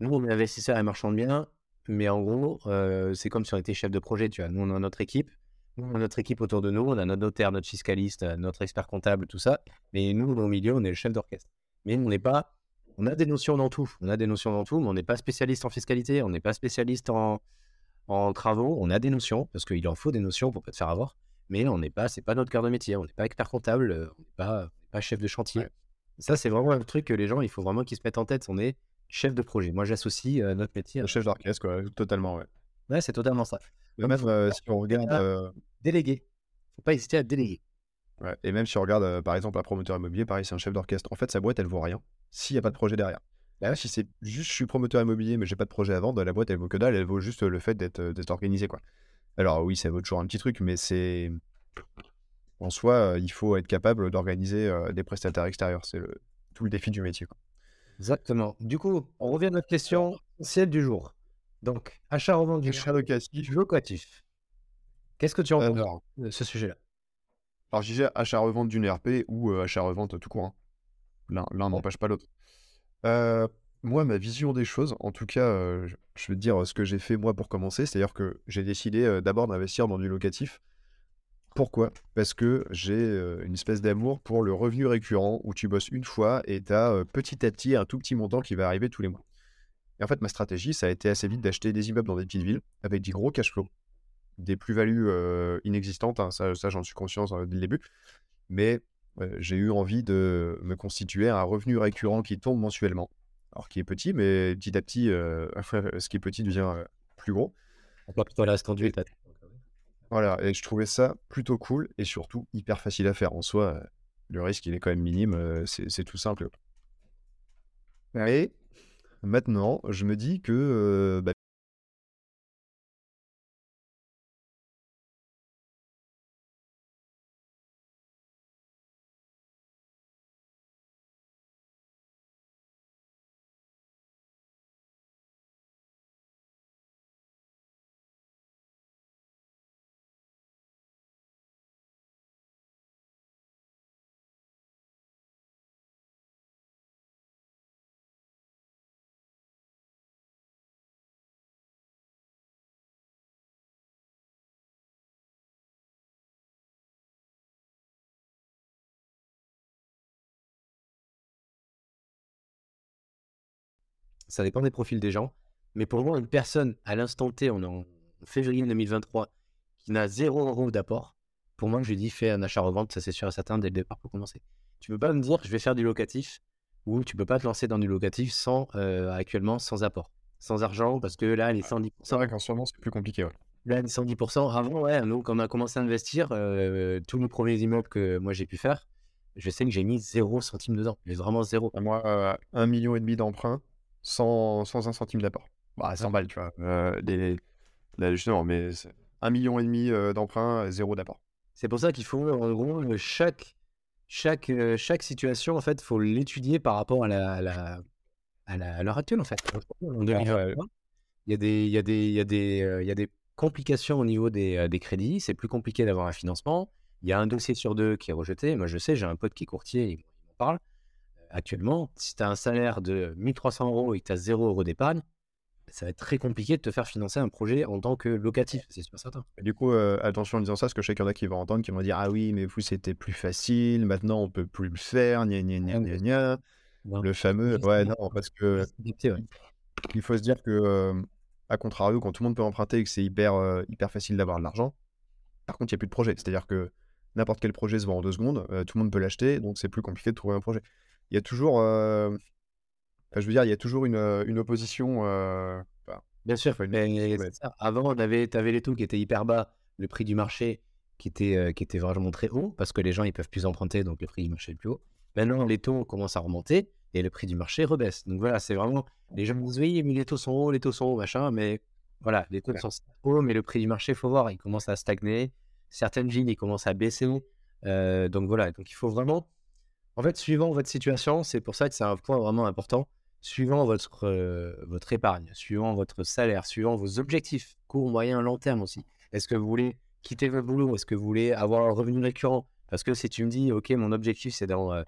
Nous, on est investisseurs et marchands de biens, mais en gros, euh, c'est comme si on était chef de projet, tu vois. Nous, on a notre équipe, on a notre équipe autour de nous, on a notre notaire, notre fiscaliste, notre expert comptable, tout ça. Mais nous, au milieu, on est le chef d'orchestre. Mais on n'est pas... On a des notions dans tout. On a des notions dans tout, mais on n'est pas spécialiste en fiscalité, on n'est pas spécialiste en, en travaux. On a des notions, parce qu'il en faut des notions pour pas te faire avoir mais on n'est pas, c'est pas notre cœur de métier, on n'est pas expert comptable, euh, on n'est pas, pas, chef de chantier. Ça, c'est vraiment un truc que les gens, il faut vraiment qu'ils se mettent en tête. On est chef de projet. Moi, j'associe euh, notre métier. à... Chef d'orchestre, quoi, totalement, ouais. Ouais, c'est totalement ça. même euh, si on regarde. Déléguer. Faut pas hésiter à déléguer. Ouais. Et même si on regarde, par exemple, un promoteur immobilier, pareil, c'est un chef d'orchestre. En fait, sa boîte, elle vaut rien s'il n'y a pas de projet derrière. Bah si c'est juste je suis promoteur immobilier, mais j'ai pas de projet à vendre, la boîte, elle vaut que dalle, elle vaut juste le fait d'être organisé, quoi. Alors oui, ça vaut toujours un petit truc, mais c'est en soi, il faut être capable d'organiser des prestataires extérieurs. C'est tout le défi du métier. Exactement. Du coup, on revient à notre question celle du jour. Donc, achat-revente du achat locatif. locatif. Qu'est-ce que tu en penses de ce sujet-là? Alors, je disais achat-revente d'une RP ou achat-revente tout court. Hein. L'un n'empêche pas l'autre. moi, ma vision des choses, en tout cas, je vais te dire ce que j'ai fait moi pour commencer. C'est-à-dire que j'ai décidé d'abord d'investir dans du locatif pourquoi? Parce que j'ai une espèce d'amour pour le revenu récurrent où tu bosses une fois et tu as petit à petit un tout petit montant qui va arriver tous les mois. Et en fait, ma stratégie, ça a été assez vite d'acheter des immeubles dans des petites villes avec des gros cash flow, des plus-values inexistantes, hein, ça, j'en suis conscient dès le début, mais j'ai eu envie de me constituer un revenu récurrent qui tombe mensuellement, alors qui est petit, mais petit à petit, ce qui est petit devient plus gros. On peut plutôt la conduite. Voilà, et je trouvais ça plutôt cool et surtout hyper facile à faire. En soi, le risque, il est quand même minime, c'est tout simple. Et maintenant, je me dis que bah, Ça dépend des profils des gens. Mais pour moi, une personne, à l'instant T, on est en février 2023, qui n'a zéro euro d'apport, pour moi, je lui dis fais un achat-revente, ça c'est sûr et certain dès le départ pour commencer. Tu peux pas me dire je vais faire du locatif ou tu peux pas te lancer dans du locatif sans euh, actuellement sans apport, sans argent parce que là les 110%. C'est vrai qu'en ce moment c'est plus compliqué. Ouais. Là les 110%. Avant ouais, nous quand on a commencé à investir, euh, tous les premiers immeubles que moi j'ai pu faire, je sais que j'ai mis zéro centime dedans, mais vraiment zéro. Moi euh, un million et demi d'emprunt sans, sans un centime d'apport. Bah, 100 balles, tu vois. Euh, là, justement, mais un million et demi euh, d'emprunt, zéro d'apport. C'est pour ça qu'il faut, en gros, chaque, chaque, euh, chaque situation, en fait, faut l'étudier par rapport à la, à la, à l'heure actuelle, en fait. Il y a des, il y a des, il y a des, il y a des complications au niveau des, des crédits. C'est plus compliqué d'avoir un financement. Il y a un dossier sur deux qui est rejeté. Moi, je sais, j'ai un pote qui est courtier, il m'en parle actuellement, si tu as un salaire de 1300 euros et que tu as 0 euros d'épargne, ça va être très compliqué de te faire financer un projet en tant que locatif, c'est sûr certain. Du coup, euh, attention en disant ça, parce que je sais qu'il y en a qui vont entendre, qui vont dire Ah oui, mais vous, c'était plus facile, maintenant on peut plus le faire, gna gna gna gna gna. Le fameux, ouais, non, parce que il faut se dire que, à contrario, quand tout le monde peut emprunter et que c'est hyper, hyper facile d'avoir de l'argent, par contre, il n'y a plus de projet. C'est-à-dire que n'importe quel projet se vend en deux secondes, tout le monde peut l'acheter, donc c'est plus compliqué de trouver un projet. Il y a toujours, je veux dire, il y a toujours une, une opposition. Bien sûr, mais avant, tu avais les taux qui étaient hyper bas, le prix du marché qui était, qui était vraiment très haut, parce que les gens ils peuvent plus emprunter, donc le prix du marché est plus haut. Maintenant, les taux commencent à remonter et le prix du marché rebaisse. Donc voilà, c'est vraiment. Les gens disent oui, mais les taux sont hauts, les taux sont hauts, machin, mais voilà, les taux sont hauts, mais le prix du marché, il faut voir, il commence à stagner. Certaines villes, ils commencent à baisser. Euh, donc voilà, donc il faut vraiment. En fait, suivant votre situation, c'est pour ça que c'est un point vraiment important. Suivant votre, euh, votre épargne, suivant votre salaire, suivant vos objectifs, court, moyen, long terme aussi. Est-ce que vous voulez quitter votre boulot? Est-ce que vous voulez avoir un revenu récurrent? Parce que si tu me dis, OK, mon objectif, c'est dans, euh,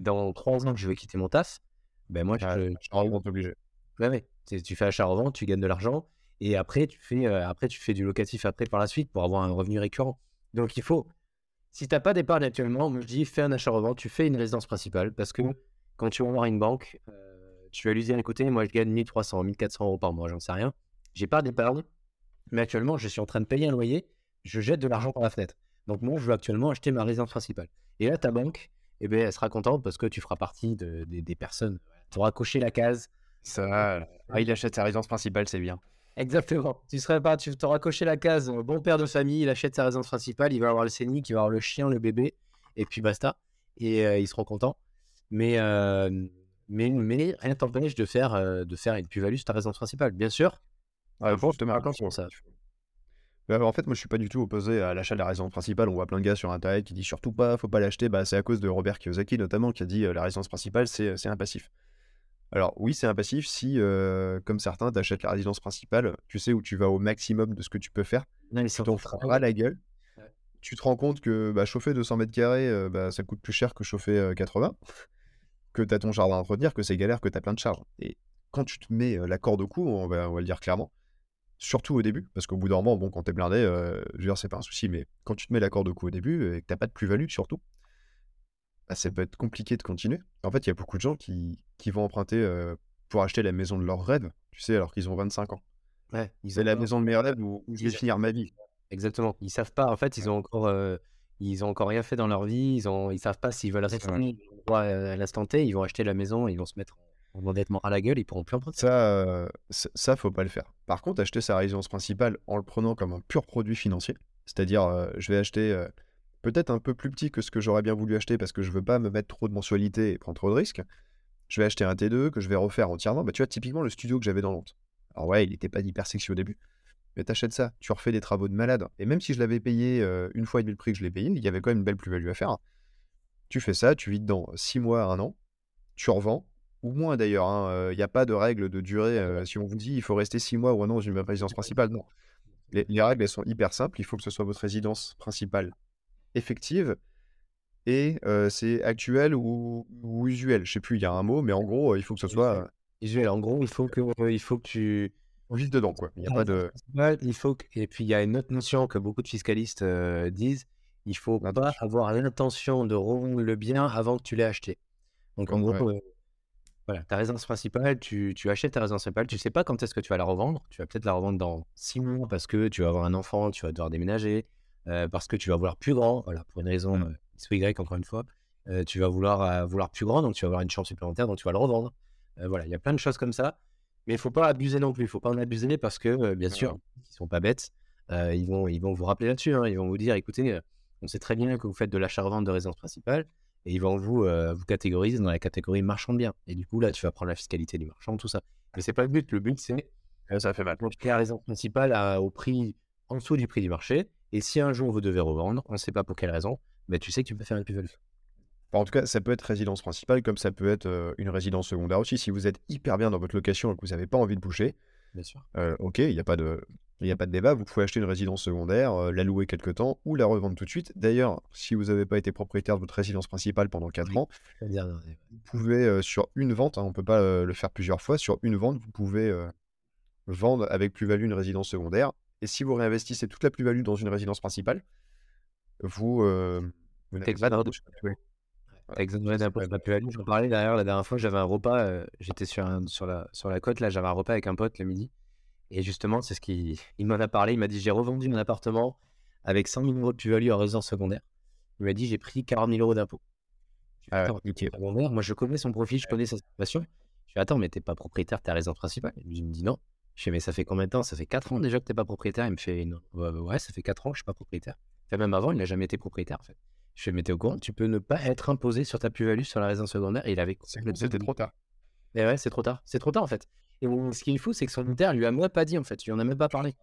dans trois ans que je vais quitter mon taf, ben moi, je, suis obligé. Ouais, Tu fais achat-revente, tu gagnes de l'argent. Et après tu, fais, après, tu fais du locatif après par la suite pour avoir un revenu récurrent. Donc, il faut, si tu n'as pas d'épargne actuellement, moi je dis fais un achat-revente, tu fais une résidence principale parce que quand tu vas voir une banque, tu vas lui dire écoutez, moi je gagne 1300, 1400 euros par mois, j'en sais rien. J'ai pas d'épargne, mais actuellement je suis en train de payer un loyer, je jette de l'argent par la fenêtre. Donc, moi je veux actuellement acheter ma résidence principale. Et là, ta banque, eh ben, elle sera contente parce que tu feras partie des personnes. Tu auras coché la case. Ça, ah, il achète sa résidence principale, c'est bien. Exactement. Tu serais pas, tu t'auras coché la case euh, bon père de famille, il achète sa résidence principale, il va avoir le scénic, il va avoir le chien, le bébé, et puis basta. Et euh, ils seront contents. Mais, euh, mais, mais rien t'empêche de faire, de faire une plus-value sur ta résidence principale. Bien sûr. Ouais, je te mets pour ça. Bah, en fait, moi, je suis pas du tout opposé à l'achat de la résidence principale. On voit plein de gars sur Internet qui disent surtout pas, faut pas l'acheter. Bah, c'est à cause de Robert Kiyosaki, notamment, qui a dit la résidence principale, c'est un passif. Alors oui, c'est un passif si, comme certains, tu achètes la résidence principale, tu sais où tu vas au maximum de ce que tu peux faire, non, tu t'en feras la gueule. Tu te rends compte que bah, chauffer 200 mètres carrés, bah, ça coûte plus cher que chauffer 80, que tu as ton jardin à entretenir, que c'est galère, que tu as plein de charges. Et quand tu te mets la corde au cou, on va, on va le dire clairement, surtout au début, parce qu'au bout d'un moment, bon, quand t'es blindé, je veux dire, c'est pas un souci, mais quand tu te mets la corde au cou au début et que t'as pas de plus-value surtout, bah, ça peut être compliqué de continuer. En fait, il y a beaucoup de gens qui, qui vont emprunter pour acheter la maison de leur rêve, tu sais, alors qu'ils ont 25 ans. Ouais, c'est la maison de mes rêves où, je vais finir ma vie. Exactement. Ils savent pas. En fait, ils ont encore, ils ont encore rien fait dans leur vie. Ils ont, ils savent pas s'ils veulent rester à l'instant T. Ils vont acheter la maison. Ils vont se mettre en endettement à la gueule. Ils pourront plus emprunter. Ça, ça, faut pas le faire. Par contre, acheter sa résidence principale en le prenant comme un pur produit financier, c'est-à-dire, je vais acheter peut-être un peu plus petit que ce que j'aurais bien voulu acheter parce que je veux pas me mettre trop de mensualité et prendre trop de risques. Je vais acheter un T2 que je vais refaire entièrement. Bah, tu vois, typiquement le studio que j'avais dans Nantes. Alors ouais, il n'était pas hyper sexy au début. Mais t'achètes ça, tu refais des travaux de malade. Et même si je l'avais payé une fois et demi le prix que je l'ai payé, il y avait quand même une belle plus-value à faire. Tu fais ça, tu vis dedans 6 mois, un an, tu revends, ou moins d'ailleurs. Hein, il n'y a pas de règle de durée. si on vous dit il faut rester 6 mois ou un an dans une résidence principale, non. Les, les, règles, elles sont hyper simples. Il faut que ce soit votre résidence principale effective et c'est actuel ou, usuel. Je sais plus, il y a un mot, mais en gros, il faut que ce soit. Usuel, en gros, il faut que, il faut que tu. On vise dedans, quoi. Il y a pas de. Il faut Et puis, il y a une autre notion que beaucoup de fiscalistes disent il faut pas avoir l'intention de revendre le bien avant que tu l'aies acheté. Donc, en gros, voilà, ta résidence principale, tu, tu, achètes ta résidence principale, tu sais pas quand est-ce que tu vas la revendre. Tu vas peut-être la revendre dans six mois parce que tu vas avoir un enfant, tu vas devoir déménager. Euh, parce que tu vas vouloir plus grand, voilà, pour une raison mmh. X ou Y, encore une fois. Euh, tu vas vouloir, euh, vouloir plus grand, donc tu vas avoir une chambre supplémentaire, donc tu vas le revendre. voilà, il y a plein de choses comme ça. Mais il faut pas abuser non plus. Il faut pas en abuser parce que, bien sûr, ils sont pas bêtes. ils, vont, ils vont vous rappeler là-dessus. Hein. Ils vont vous dire écoutez, on sait très bien que vous faites de l'achat-revente de résidence principale et ils vont vous, vous catégoriser dans la catégorie marchand de biens. Et du coup, là, tu vas prendre la fiscalité du marchand, tout ça. Mais c'est pas le but. Le but, c'est. Ça fait mal. la résidence principale au prix en dessous du prix du marché. Et si un jour vous devez revendre, on ne sait pas pour quelle raison, mais tu sais que tu peux faire une plus-value. En tout cas, ça peut être résidence principale comme ça peut être une résidence secondaire aussi. Si vous êtes hyper bien dans votre location et que vous n'avez pas envie de bouger, bien sûr. ok, il n'y a, pas de, a pas de débat. Vous pouvez acheter une résidence secondaire, la louer quelque temps ou la revendre tout de suite. D'ailleurs, si vous n'avez pas été propriétaire de votre résidence principale pendant 4 ans, vous pouvez, sur une vente, hein, on ne peut pas le faire plusieurs fois, sur une vente, vous pouvez vendre avec plus-value une résidence secondaire. Et si vous réinvestissez toute la plus-value dans une résidence principale, vous. Euh, vous Exonéré d'impôt sur la plus-value. J'en parlais d'ailleurs la dernière fois, j'avais un repas, euh, j'étais sur, sur, la, sur la côte, là, j'avais un repas avec un pote le midi. Et justement, c'est ce qu'il il m'en a parlé. Il m'a dit J'ai revendu mon appartement avec 100 000 euros de plus-value en résidence secondaire. Il m'a dit J'ai pris 40 000 euros d'impôt. Ah moi, je connais son profil, je connais sa situation. Je dis Attends, mais t'es pas propriétaire de ta résidence principale? Il me dit Non. Je dis Mais ça fait combien de temps? Ça fait 4 ans déjà que t'es pas propriétaire. Il me fait non. Ouais, ça fait 4 ans que je suis pas propriétaire. Enfin, même avant, il n'a jamais été propriétaire en fait. Je mettais au courant, tu peux ne pas être imposé sur ta plus-value sur la résidence secondaire. Et il avait C'était trop tard. Mais ouais, c'est trop tard. C'est trop tard en fait. Et ce qui est fou, c'est que son notaire lui a même pas dit en fait. Il en a même pas parlé.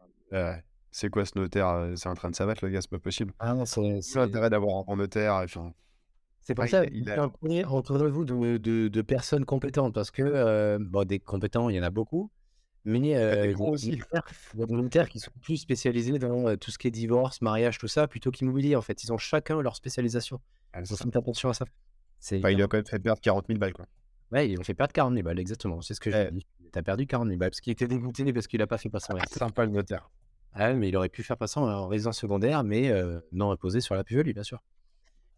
c'est quoi ce notaire euh, C'est en train de s'abattre, le gars, c'est pas possible. Ah non, c'est. l'intérêt d'avoir un notaire. C'est pour ça qu'il a... entre vous de, de, de, personnes compétentes parce que, euh, bon, des compétents, il y en a beaucoup, mais euh, aussi. des notaires qui sont plus spécialisés dans tout ce qui est divorce, mariage, tout ça, plutôt qu'immobilier en fait. Ils ont chacun leur spécialisation. Ah, ils attention à ça. il a quand même fait perdre 40 000 balles quoi. Ouais, ils ont fait perdre 40 000 balles, exactement. C'est ce que j'ai dit. T'as perdu 40 000 balles parce qu'il était dégoûté parce qu'il n'a pas fait passer en C'est sympa le notaire. Ah, mais il aurait pu faire passer en résidence secondaire, mais euh, non imposé sur la plus-value, bien sûr.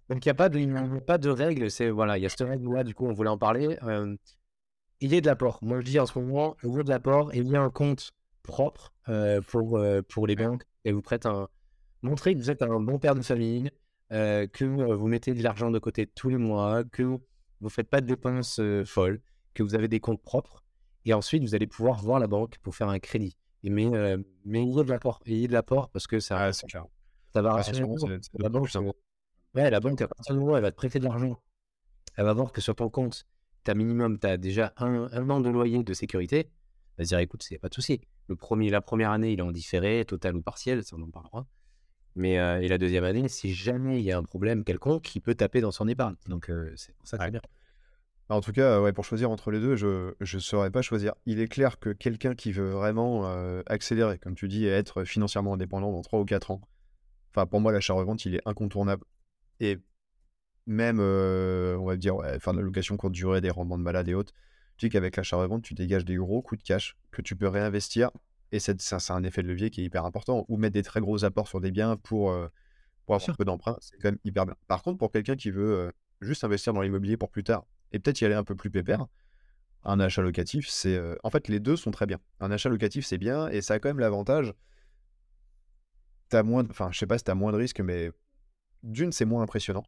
Donc il n'y a pas de, pas de règle. C'est voilà, il y a cette règle-là. Du coup, on voulait en parler il y a de l'apport. Moi, je dis en ce moment, il y a de l'apport et il y a un compte propre euh, pour, euh, pour les banques et vous prête un. Montrez que vous êtes un bon père de famille, euh, que vous mettez de l'argent de côté tous les mois, que vous ne faites pas de dépenses folles, que vous avez des comptes propres. Et ensuite, vous allez pouvoir voir la banque pour faire un crédit. Et mais, mais il y a de l'apport. Il y a de l'apport parce que ça, ça va rassurer. la banque, ouais, la banque, à partir du moment où elle va te prêter de l'argent, elle va voir que sur ton compte, tu minimum, tu as déjà un, un, an de loyer de sécurité, va se dire écoute, a pas de souci. Le premier, la première année, il est en différé, total ou partiel, ça on en parlera. Mais euh, et la deuxième année, si jamais il y a un problème quelconque, il peut taper dans son épargne. Donc euh, c'est pour ça que c'est bien. Bah, en tout cas, ouais, pour choisir entre les deux, je ne saurais pas choisir. Il est clair que quelqu'un qui veut vraiment euh, accélérer, comme tu dis, et être financièrement indépendant dans 3 ou 4 ans, enfin pour moi, l'achat-revente, il est incontournable. Et même, euh, on va dire, faire de la location courte durée, des rendements de malade et autres, tu dis qu'avec l'achat-revente, tu dégages des gros coups de cash que tu peux réinvestir. Et c'est un effet de levier qui est hyper important. Ou mettre des très gros apports sur des biens pour, euh, pour avoir un peu d'emprunt, c'est quand même hyper bien. Par contre, pour quelqu'un qui veut euh, juste investir dans l'immobilier pour plus tard et peut-être y aller un peu plus pépère, un achat locatif, c'est. En fait, les deux sont très bien. Un achat locatif, c'est bien et ça a quand même l'avantage. T'as moins. Enfin, je sais pas si t'as moins de risques, mais d'une, c'est moins impressionnant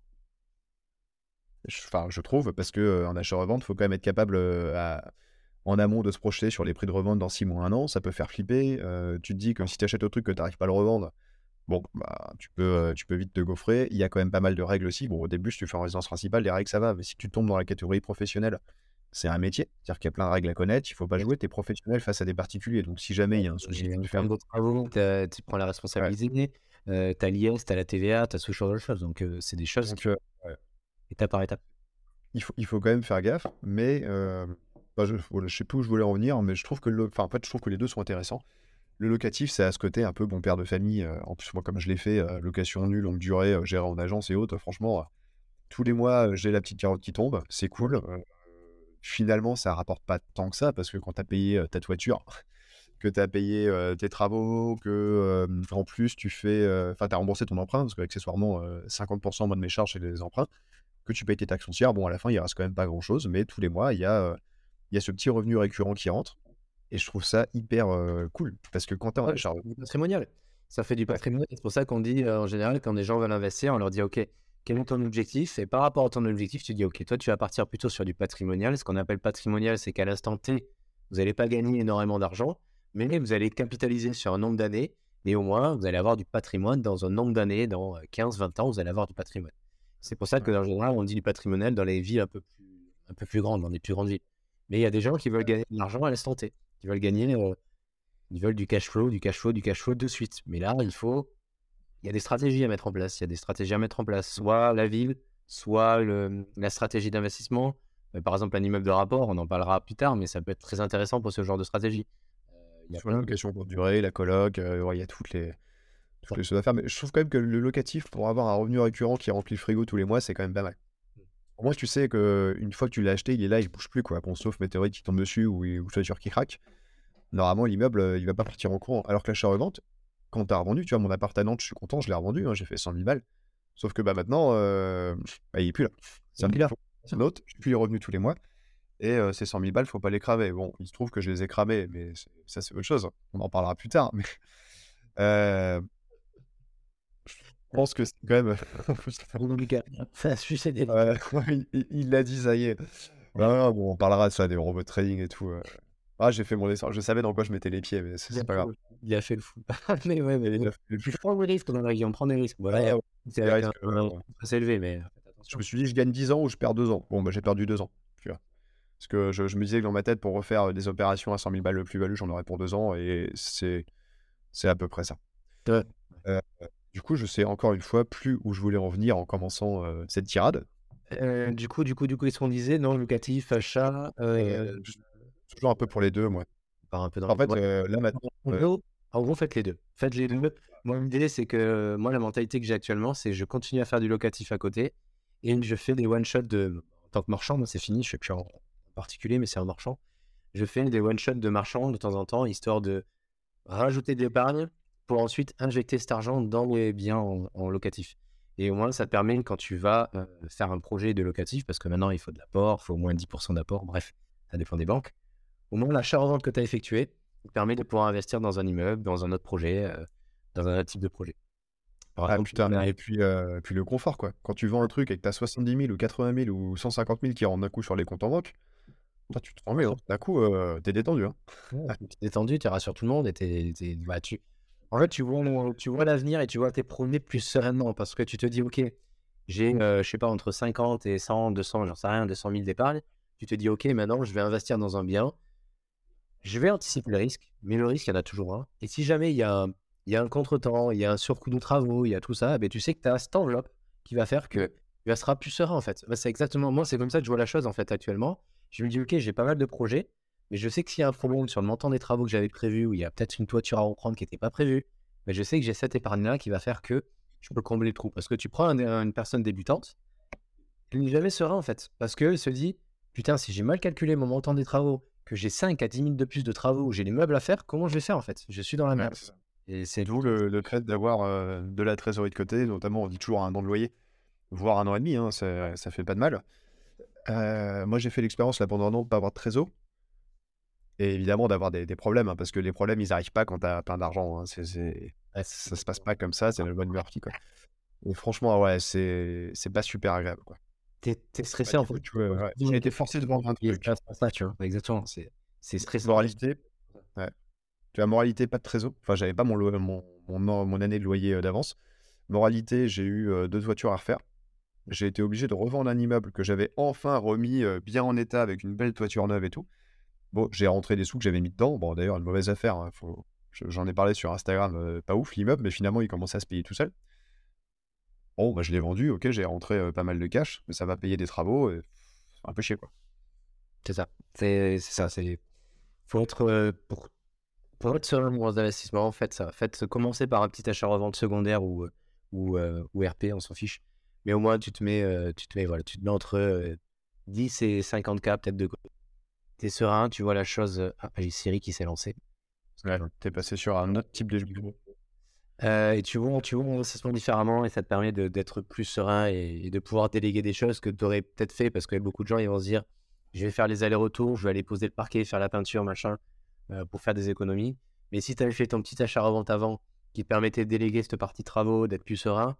enfin, je trouve, parce qu'en achat-revente, il faut quand même être capable en amont de se projeter sur les prix de revente dans 6 mois, 1 an. Ça peut faire flipper. tu te dis que si tu achètes au truc que tu n'arrives pas à le revendre, bon, bah, tu, peux, tu peux vite te gaufrer. Il y a quand même pas mal de règles aussi. Bon, au début, si tu fais en résidence principale, les règles, ça va. Mais si tu tombes dans la catégorie professionnelle, c'est un métier. C'est-à-dire qu'il y a plein de règles à connaître. Il ne faut pas jouer. Tu es professionnel face à des particuliers. Donc, si jamais il y a un souci, tu fais d'autres travaux, tu prends la responsabilité. tu as l'IS, tu as la TVA, tu as ce genre de choses. Donc, c'est des choses étape par étape. Il faut, quand même faire gaffe, mais euh, bah, je, ne sais plus où je voulais revenir, mais je trouve que en les deux sont intéressants. Le locatif, c'est à ce côté un peu bon père de famille. Euh, en plus, moi, comme je l'ai fait, euh, location nulle, longue durée, gérée en agence et autres, franchement, tous les mois, j'ai la petite carotte qui tombe, c'est cool. finalement, ça rapporte pas tant que ça, parce que quand tu as payé ta toiture, que tu as payé tes travaux, que en plus tu fais, enfin, tu as remboursé ton emprunt, parce qu'accessoirement, 50% moins de mes charges, c'est les emprunts que tu payes tes taxes foncières. Bon, à la fin, il reste quand même pas grand chose, mais tous les mois, il y a, il y a ce petit revenu récurrent qui rentre. Et je trouve ça hyper cool. Parce que quand tu es en achat. patrimonial. Ça fait du patrimoine. C'est pour ça qu'on dit en général, quand des gens veulent investir, on leur dit OK, quel est ton objectif? Et par rapport à ton objectif, tu dis OK, toi, tu vas partir plutôt sur du patrimonial. Ce qu'on appelle patrimonial, c'est qu'à l'instant T, vous n'allez pas gagner énormément d'argent, mais vous allez capitaliser sur un nombre d'années. Et au moins, vous allez avoir du patrimoine dans un nombre d'années, dans 15-20 ans, vous allez avoir du patrimoine. C'est pour ça que, en général, on dit du patrimonial dans les villes un peu plus, un peu plus grandes, dans les plus grandes villes. Mais il y a des gens qui veulent gagner de l'argent à l'instant T. Qui veulent gagner, euh, ils veulent du cash flow, du cash flow, du cash flow de suite. Mais là, il faut, il y a des stratégies à mettre en place. Il y a des stratégies à mettre en place. Soit la ville, soit la stratégie d'investissement. Euh, par exemple, un immeuble de rapport, on en parlera plus tard, mais ça peut être très intéressant pour ce genre de stratégie. Euh, il y a plein de questions pour durer, la coloc, il y a toutes les, faire. Mais je trouve quand même que le locatif, pour avoir un revenu récurrent qui remplit le frigo tous les mois, c'est quand même pas mal. Mmh. Au moins, tu sais qu'une fois que tu l'as acheté, il est là, il bouge plus. Quoi. Bon, sauf météorite qui tombe dessus ou, ou voiture qui craque. normalement, l'immeuble, il va pas partir en courant. Alors que l'achat-revente, quand tu as revendu, tu vois, mon appart à Nantes, je suis content, je l'ai revendu, hein, j'ai fait 100 000 balles. Sauf que bah, maintenant, bah, il est plus là. C'est un là. C'est un autre, j'ai plus les revenus tous les mois. Et ces 100 000 balles, faut pas les cramer. Bon, il se trouve que je les ai cramés, mais ça, c'est autre chose. On en parlera plus tard. Mais je pense que c'est quand même. il l'a dit, ça y est. bon, on parlera de ça, des robots trading et tout. Ah, j'ai fait mon dessin. Je savais dans quoi je mettais les pieds, mais c'est pas grave. Il a fait le fou. mais ouais, mais il a fait le fou. prends des risques dans la région, prend des risques. Voilà, c'est assez élevé, mais. Je me suis dit, je gagne 10 ans ou je perds 2 ans. Bon, bah, j'ai perdu 2 ans. Tu vois. Parce que je, je, me disais que dans ma tête, pour refaire des opérations à 100 000 balles le plus-value, j'en aurais pour 2 ans. Et c'est à peu près ça. Euh, du coup, je sais encore une fois plus où je voulais en venir en commençant euh, cette tirade. Euh, du coup, du coup, du coup, qu'est-ce qu'on disait? Non, locatif, achat. toujours un peu pour les deux, moi. un peu dans en fait, là maintenant. En gros, faites les deux. Faites les deux. Moi, l'idée, c'est que moi, la mentalité que j'ai actuellement, c'est je continue à faire du locatif à côté et je fais des one-shots de. En tant que marchand, moi, c'est fini, je fais plus en particulier, mais c'est un marchand. Je fais des one-shots de marchand de temps en temps, histoire de rajouter de l'épargne pour ensuite injecter cet argent dans les biens en, locatif. Et au moins, ça te permet, quand tu vas euh, faire un projet de locatif, parce que maintenant, il faut de l'apport, il faut au moins 10% d'apport, bref, ça dépend des banques. Au moins, l'achat-revente que tu as effectué permet de pouvoir investir dans un immeuble, dans un autre projet, euh, dans un autre type de projet. ah, putain, et puis, euh, puis le confort, quoi. Quand tu vends un truc et que tu as 70 000 ou 80 000 ou 150 000 qui rentrent d'un coup sur les comptes en banque, tu te remets, d'un coup, euh, t'es détendu. Hein. t'es détendu, tu rassures tout le monde et t'es, bah, tu... En fait, tu vois, l'avenir et tu vois tes projets plus sereinement parce que tu te dis, OK, j'ai, je sais pas, entre 50 et 100, 200, j'en sais rien, 200 000 d'épargne. Tu te dis, OK, maintenant, je vais investir dans un bien je vais anticiper le risque, mais le risque, il y en a toujours un. Et si jamais il y a un, contretemps, il y a un surcoût de travaux, il y a tout ça, ben, tu sais que tu as cette enveloppe qui va faire que tu seras plus serein en fait. Ben, c'est exactement, moi, c'est comme ça que je vois la chose en fait actuellement. Je me dis, ok, j'ai pas mal de projets, mais je sais que s'il y a un problème sur le montant des travaux que j'avais prévu, ou il y a peut-être une toiture à reprendre qui n'était pas prévue, mais je sais que j'ai cette épargne-là qui va faire que je peux combler le trou. Parce que tu prends une personne débutante, elle n'est jamais serein en fait, parce qu'elle se dit, putain, si j'ai mal calculé mon montant des travaux, que j'ai 5 à 10 000 de plus de travaux, j'ai les meubles à faire, comment je vais faire en fait? Je suis dans la merde. et c'est d'où le, le fait d'avoir euh, de la trésorerie de côté, notamment on dit toujours un an de loyer, voire un an et demi, hein, ça, ça, fait pas de mal. Euh, moi j'ai fait l'expérience là pendant un an de ne pas avoir de trésor. Et évidemment d'avoir des, des, problèmes, hein, parce que les problèmes ils n'arrivent pas quand tu as plein d'argent. Hein, c'est, ça se passe pas comme ça, c'est la bonne partie. Quoi. Et franchement, ouais, c'est, c'est pas super agréable. Quoi. T'es es stressé en fait. J'ai été forcé de vendre un truc. Ça, tu vois. Exactement. C'est stressant. Moralité. Ouais. Tu as moralité, pas de trésor. Enfin, j'avais pas mon, mon, mon, mon, année de loyer euh, d'avance. Moralité, j'ai eu euh, deux voitures à refaire. J'ai été obligé de revendre un immeuble que j'avais enfin remis euh, bien en état avec une belle toiture neuve et tout. Bon, j'ai rentré des sous que j'avais mis dedans. Bon, d'ailleurs, une mauvaise affaire. Hein. J'en ai parlé sur Instagram, pas ouf l'immeuble, mais finalement, il commençait à se payer tout seul. Bon, bah, je l'ai vendu, ok, j'ai rentré pas mal de cash, mais ça va payer des travaux, et... un peu chier, quoi. C'est ça. C'est ça. C'est faut être pour pour être serein dans investissements, en fait, ça. Faites commencer par un petit achat-revente secondaire ou ou, ou RP, on s'en fiche. Mais au moins, tu te mets, tu te mets, voilà, tu te mets entre 10 et 50 k peut-être de côté. T'es serein, tu vois la chose. Ah, j'ai Siri qui s'est lancée. Ouais, t'es passé sur un autre type de euh, et tu vois, tu vois, ça se différemment et ça te permet d'être plus serein et, de pouvoir déléguer des choses que tu aurais peut-être fait parce que beaucoup de gens ils vont se dire je vais faire les allers-retours, je vais aller poser le parquet, faire la peinture, machin, euh, pour faire des économies. Mais si tu avais fait ton petit achat-revente avant qui te permettait de déléguer cette partie travaux, d'être plus serein,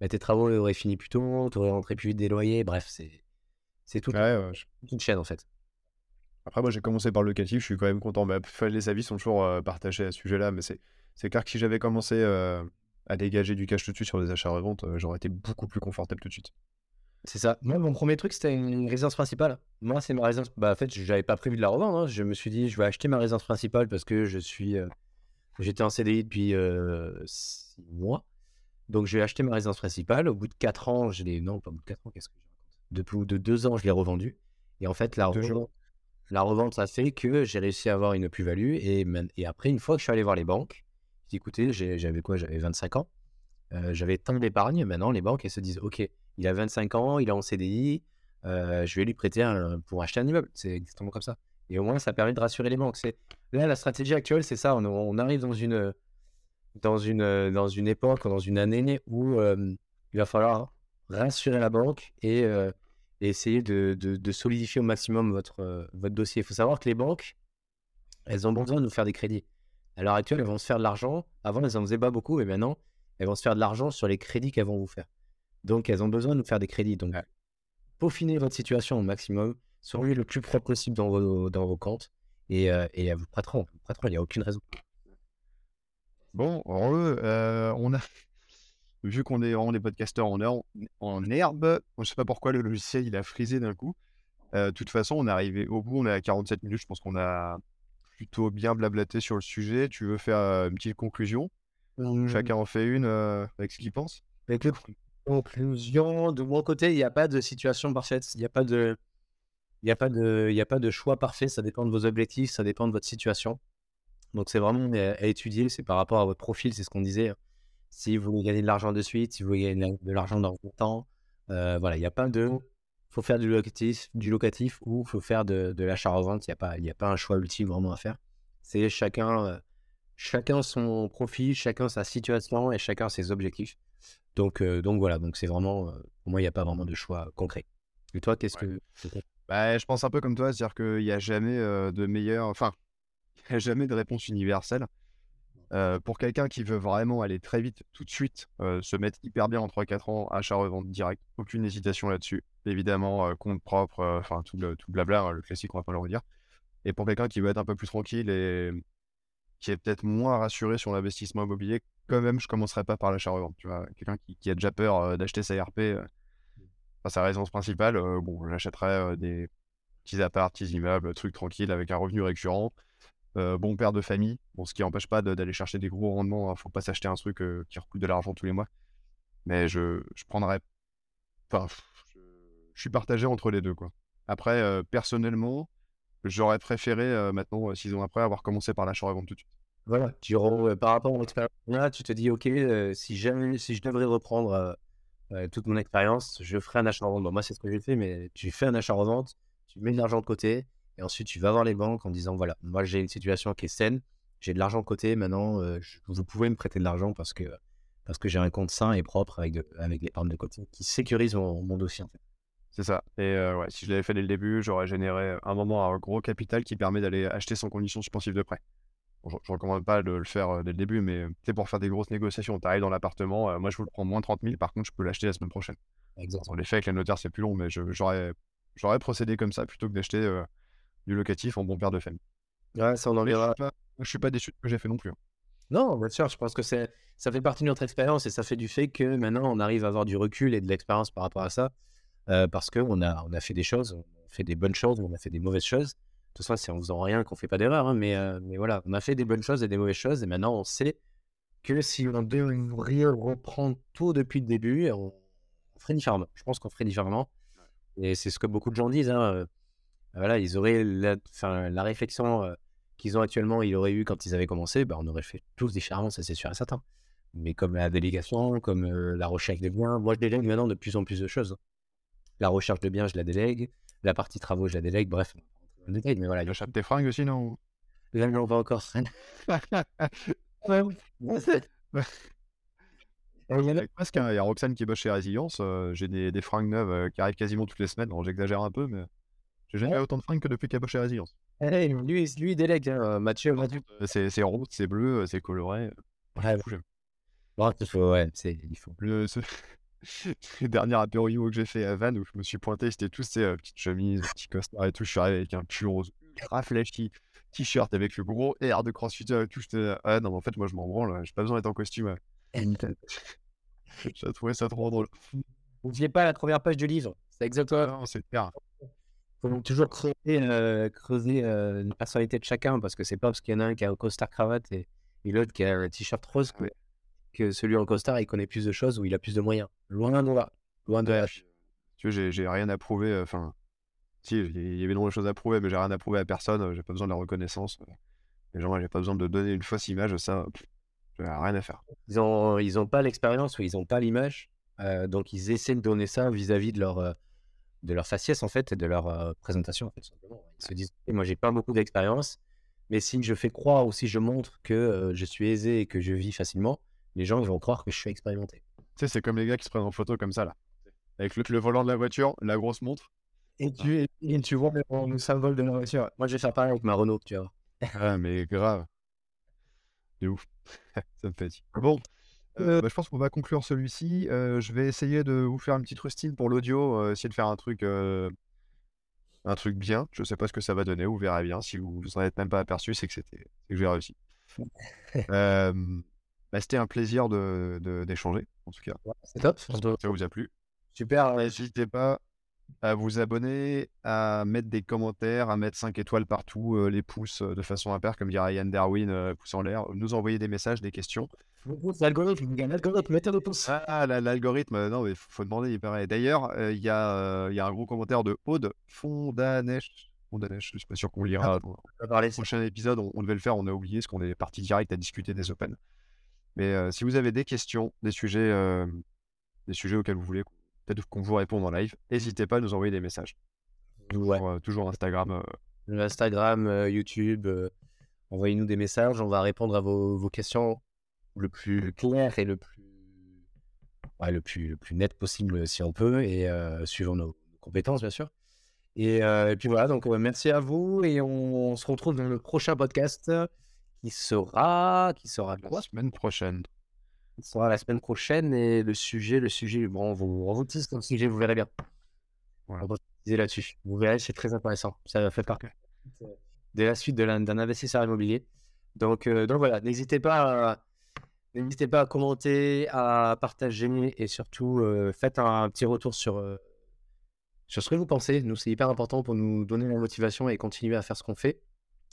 bah, tes travaux auraient fini plus tôt, tu aurais rentré plus vite des loyers. Bref, c'est tout, ouais, toute une chaîne en fait. Après, moi j'ai commencé par le locatif, je suis quand même content. Mais les avis sont toujours euh, partagés à ce sujet-là, mais c'est clair que si j'avais commencé euh, à dégager du cash tout de suite sur des achats-reventes, euh, j'aurais été beaucoup plus confortable tout de suite. C'est ça. Moi, mon premier truc, c'était une résidence principale. Moi, c'est ma résidence. Bah, en fait, j'avais pas prévu de la revendre. Hein. Je me suis dit, je vais acheter ma résidence principale parce que je suis. Euh, j'étais en CDI depuis 6 mois. Donc, je vais acheter ma résidence principale. Au bout de 4 ans, je l'ai. Non, pas au bout de 4 ans, qu'est-ce que j'ai Depuis de 2 ans, je l'ai revendue. Et en fait, la revente, la revente, ça fait que j'ai réussi à avoir une plus-value. Et, après, une fois que je suis allé voir les banques, écoutez, j'avais quoi? J'avais 25 ans. Euh, j'avais tant d'épargne. Maintenant, les banques, elles se disent, OK, il a 25 ans, il est en CDI, euh, je vais lui prêter pour acheter un immeuble. C'est exactement comme ça. Et au moins, ça permet de rassurer les banques. Là, la stratégie actuelle, c'est ça. On, arrive dans une, dans, une, dans une époque, dans une année où il va falloir rassurer la banque et, essayer de, de, solidifier au maximum votre, votre dossier. Il faut savoir que les banques, elles ont besoin de nous faire des crédits. À l'heure actuelle, elles vont se faire de l'argent. Avant, elles en faisaient pas beaucoup, mais maintenant, elles vont se faire de l'argent sur les crédits qu'elles vont vous faire. Donc, elles ont besoin de nous faire des crédits. Donc, peaufinez votre situation au maximum. Soyez le plus propre possible dans vos, dans vos comptes. Et, euh, et vous prêteront. Il n'y a aucune raison. Bon, euh, on a. Vu qu'on est vraiment des podcasteurs en, herbe, en herbe, je ne sais pas pourquoi le logiciel il a frisé d'un coup. Euh, de toute façon, on est arrivé au bout, on est à 47 minutes. Je pense qu'on a plutôt bien blablaté sur le sujet. Tu veux faire une petite conclusion? Mmh. Chacun en fait une avec ce qu'il pense Avec le conclusion, de mon côté, il n'y a pas de situation parfaite. Il n'y a pas de. Il n'y a, pas de, il a pas de choix parfait, ça dépend de vos objectifs, ça dépend de votre situation. Donc c'est vraiment à, étudier, c'est par rapport à votre profil, c'est ce qu'on disait. Si vous voulez gagner de l'argent de suite, si vous voulez gagner de l'argent dans le temps, voilà, il n'y a pas de faut faire du locatif, du locatif ou faut faire de, de l'achat-revente. Il n'y a, pas, a pas un choix ultime vraiment à faire. C'est chacun, euh, chacun son profil, chacun sa situation et chacun ses objectifs. Donc, euh, donc voilà, donc c'est vraiment, euh, pour moi, il n'y a pas vraiment de choix concret. Et toi, qu'est-ce que. Bah, je pense un peu comme toi, c'est-à-dire qu'il n'y a jamais de meilleur. Enfin, il n'y a jamais de réponse universelle. Euh, pour quelqu'un qui veut vraiment aller très vite, tout de suite, euh, se mettre hyper bien en 3-4 ans, achat-revente direct, aucune hésitation là-dessus. Évidemment, euh, compte propre, enfin tout, le, tout blabla, hein, le classique, on va pas le redire. Et pour quelqu'un qui veut être un peu plus tranquille et qui est peut-être moins rassuré sur l'investissement immobilier, quand même, je commencerai pas par l'achat-revente. Tu vois, quelqu'un qui, a déjà peur d'acheter sa RP, sa résidence principale, bon, j'achèterais des petits apparts, petits immeubles, trucs tranquilles avec un revenu récurrent. Euh, bon père de famille, bon, ce qui n'empêche pas d'aller chercher des gros rendements. ne hein. Faut pas s'acheter un truc euh, qui recoûte de l'argent tous les mois. Mais je, je prendrais. Enfin, je, suis partagé entre les deux. quoi. Après, euh, personnellement, j'aurais préféré, maintenant, six ans après, avoir commencé par l'achat-revente tout de suite. Voilà, tu, par rapport à mon expérience tu te dis, ok, si, jamais, si je devrais reprendre toute mon expérience, je ferai un achat-revente. moi, c'est ce que j'ai fait, mais tu fais un achat-revente, tu mets de l'argent de côté, et ensuite, tu vas voir les banques en disant voilà, moi j'ai une situation qui est saine, j'ai de l'argent de côté, maintenant euh, vous pouvez me prêter de l'argent parce que, parce que j'ai un compte sain et propre avec, de, avec l'épargne de côté qui sécurise mon, dossier en fait. C'est ça. Et euh, ouais, si je l'avais fait dès le début, j'aurais généré un moment un gros capital qui permet d'aller acheter sans condition suspensive de prêt. je ne recommande pas de le faire euh, dès le début, mais c'est pour faire des grosses négociations. Tu arrives dans l'appartement, moi je vous le prends moins 30 000, par contre je peux l'acheter la semaine prochaine. Exactement. En effet, avec les notaires c'est plus long, mais j'aurais procédé comme ça plutôt que d'acheter du locatif en bon père de famille. Ouais, ça on en verra. Je suis pas déçu de ce que j'ai fait non plus. Hein. Non, bien sûr, je pense que ça fait partie de notre expérience et ça fait du fait que maintenant on arrive à avoir du recul et de l'expérience par rapport à ça. Euh, parce qu'on a, on a fait des choses, on a fait des bonnes choses, on a fait des mauvaises choses. De toute façon, c'est en faisant rien qu'on fait pas d'erreur. Hein, mais, euh, mais voilà, on a fait des bonnes choses et des mauvaises choses. Et maintenant, on sait que si on devait reprendre tout depuis le début, on, ferait différemment. Je pense qu'on ferait différemment. Et c'est ce que beaucoup de gens disent. Hein. Euh, voilà, ils auraient la, la réflexion qu'ils ont actuellement, ils auraient eu quand ils avaient commencé, bah, on aurait fait tous différemment, ça c'est sûr et certain. Mais comme la délégation, comme la recherche des biens, moi je délègue maintenant de plus en plus de choses. La recherche de biens, je la délègue. La partie travaux, je la délègue. Bref, détail, mais voilà. Tu achètes tes fringues aussi, non Là, on va encore. ouais, oui. Il y a, il y a Roxane qui bosse chez Résilience. j'ai des, des, fringues neuves qui arrivent quasiment toutes les semaines. j'exagère un peu, mais j'ai jamais autant de fringues que depuis qu'il a bossé Résilience. Eh, lui, lui, il délègue, hein, Mathieu. Euh, c'est, rose, c'est bleu, euh, c'est coloré. Ouais, bon, il faut, ouais, il faut. Le, ce... le dernier apéro que j'ai fait à Vannes où je me suis pointé, c'était tous ces euh, petites chemises, petits costards et tout. Je suis arrivé avec un pull rose ultra flashy, t-shirt avec le gros air de crossfitter et tout. J'étais, ah non, mais en fait, moi, je m'en branle, j'ai pas besoin d'être en costume. j'ai trouvé ça trop drôle. N'oubliez pas la première page du livre. C'est exactement. Non, c'est clair faut toujours creuser, euh, creuser euh, une personnalité de chacun parce que c'est pas parce qu'il y en a un qui a un costard cravate et, l'autre qui a un t-shirt rose que, celui en costard il connaît plus de choses ou il a plus de moyens. Loin de là. Loin de Tu vois, j'ai rien à prouver. Euh, enfin, si, il y avait de choses à prouver, mais j'ai rien à prouver à personne. J'ai pas besoin de la reconnaissance. Les gens, j'ai pas besoin de donner une fausse image. Ça, j'ai rien à faire. Ils ont, ils ont pas l'expérience ou ils ont pas l'image. donc ils essaient de donner ça vis-à-vis de leur de leur faciès en fait et de leur présentation en fait, simplement. Ils se disent moi j'ai pas beaucoup d'expérience, mais si je fais croire ou si je montre que je suis aisé et que je vis facilement, les gens vont croire que je suis expérimenté. Tu sais, c'est comme les gars qui se prennent en photo comme ça là, avec le, volant de la voiture, la grosse montre. Et tu, et, tu vois le, symbole de la voiture. Moi je vais faire pareil avec ma Renault, tu vois. ah mais grave. C'est ouf. ça me fait. Bon, euh, bah, je pense qu'on va conclure celui-ci. Euh, je vais essayer de vous faire une petite rustine pour l'audio, euh, essayer de faire un truc, un truc bien. Je sais pas ce que ça va donner, vous verrez bien. Si vous vous en êtes même pas aperçu, c'est que c'était, que j'ai réussi. Bah, c'était un plaisir de, d'échanger, en tout cas. c'est top. Ça vous a plu. Super. N'hésitez pas à vous abonner, à mettre des commentaires, à mettre 5 étoiles partout, euh, les pouces euh, de façon impaire, comme dirait Ian Darwin, euh, pouce en l'air, nous envoyer des messages, des questions. L'algorithme, l'algorithme, mettez des pouces. Ah, l'algorithme, non, mais faut demander, il paraît. D'ailleurs, il y, a, y a un gros commentaire de Aude Fondanèche. Fondanèche, je suis pas sûr qu'on lira. Ah, dans le prochain épisode, on, devait le faire, on a oublié, parce qu'on est parti direct à discuter des Open. Mais si vous avez des questions, des sujets, des sujets auxquels vous voulez peut-être qu'on vous réponde en live. N'hésitez pas à nous envoyer des messages. Toujours, Instagram. Instagram, YouTube. Envoyez-nous des messages. On va répondre à vos, questions le plus clair et le plus, le plus, le plus net possible si on peut, et suivant nos compétences, bien sûr. Et, puis voilà, donc merci à vous et on, se retrouve dans le prochain podcast qui sera qui sera quoi? La semaine prochaine sera la semaine prochaine. Et le sujet, le sujet, bon, on vous, on vous le sujet, vous verrez bien. On va là-dessus. Vous verrez, c'est très intéressant. Ça fait partie de la suite d'un investisseur immobilier. Donc, euh, donc voilà, n'hésitez pas, à, n'hésitez pas à commenter, à partager et surtout euh, faites un, petit retour sur, euh, sur ce que vous pensez. Nous, c'est hyper important pour nous donner la motivation et continuer à faire ce qu'on fait.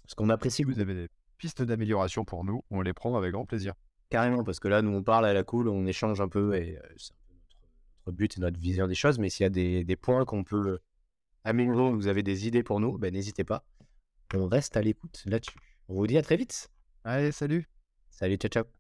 Parce qu'on apprécie. Vous avez des pistes d'amélioration pour nous, on les prend avec grand plaisir. Carrément, parce que là, nous, on parle à la cool, on échange un peu et c'est un peu notre, but et notre vision des choses. Mais s'il y a des, des points qu'on peut améliorer, vous avez des idées pour nous, ben, n'hésitez pas. On reste à l'écoute là-dessus. On vous dit à très vite. Allez, salut. Salut, ciao, ciao.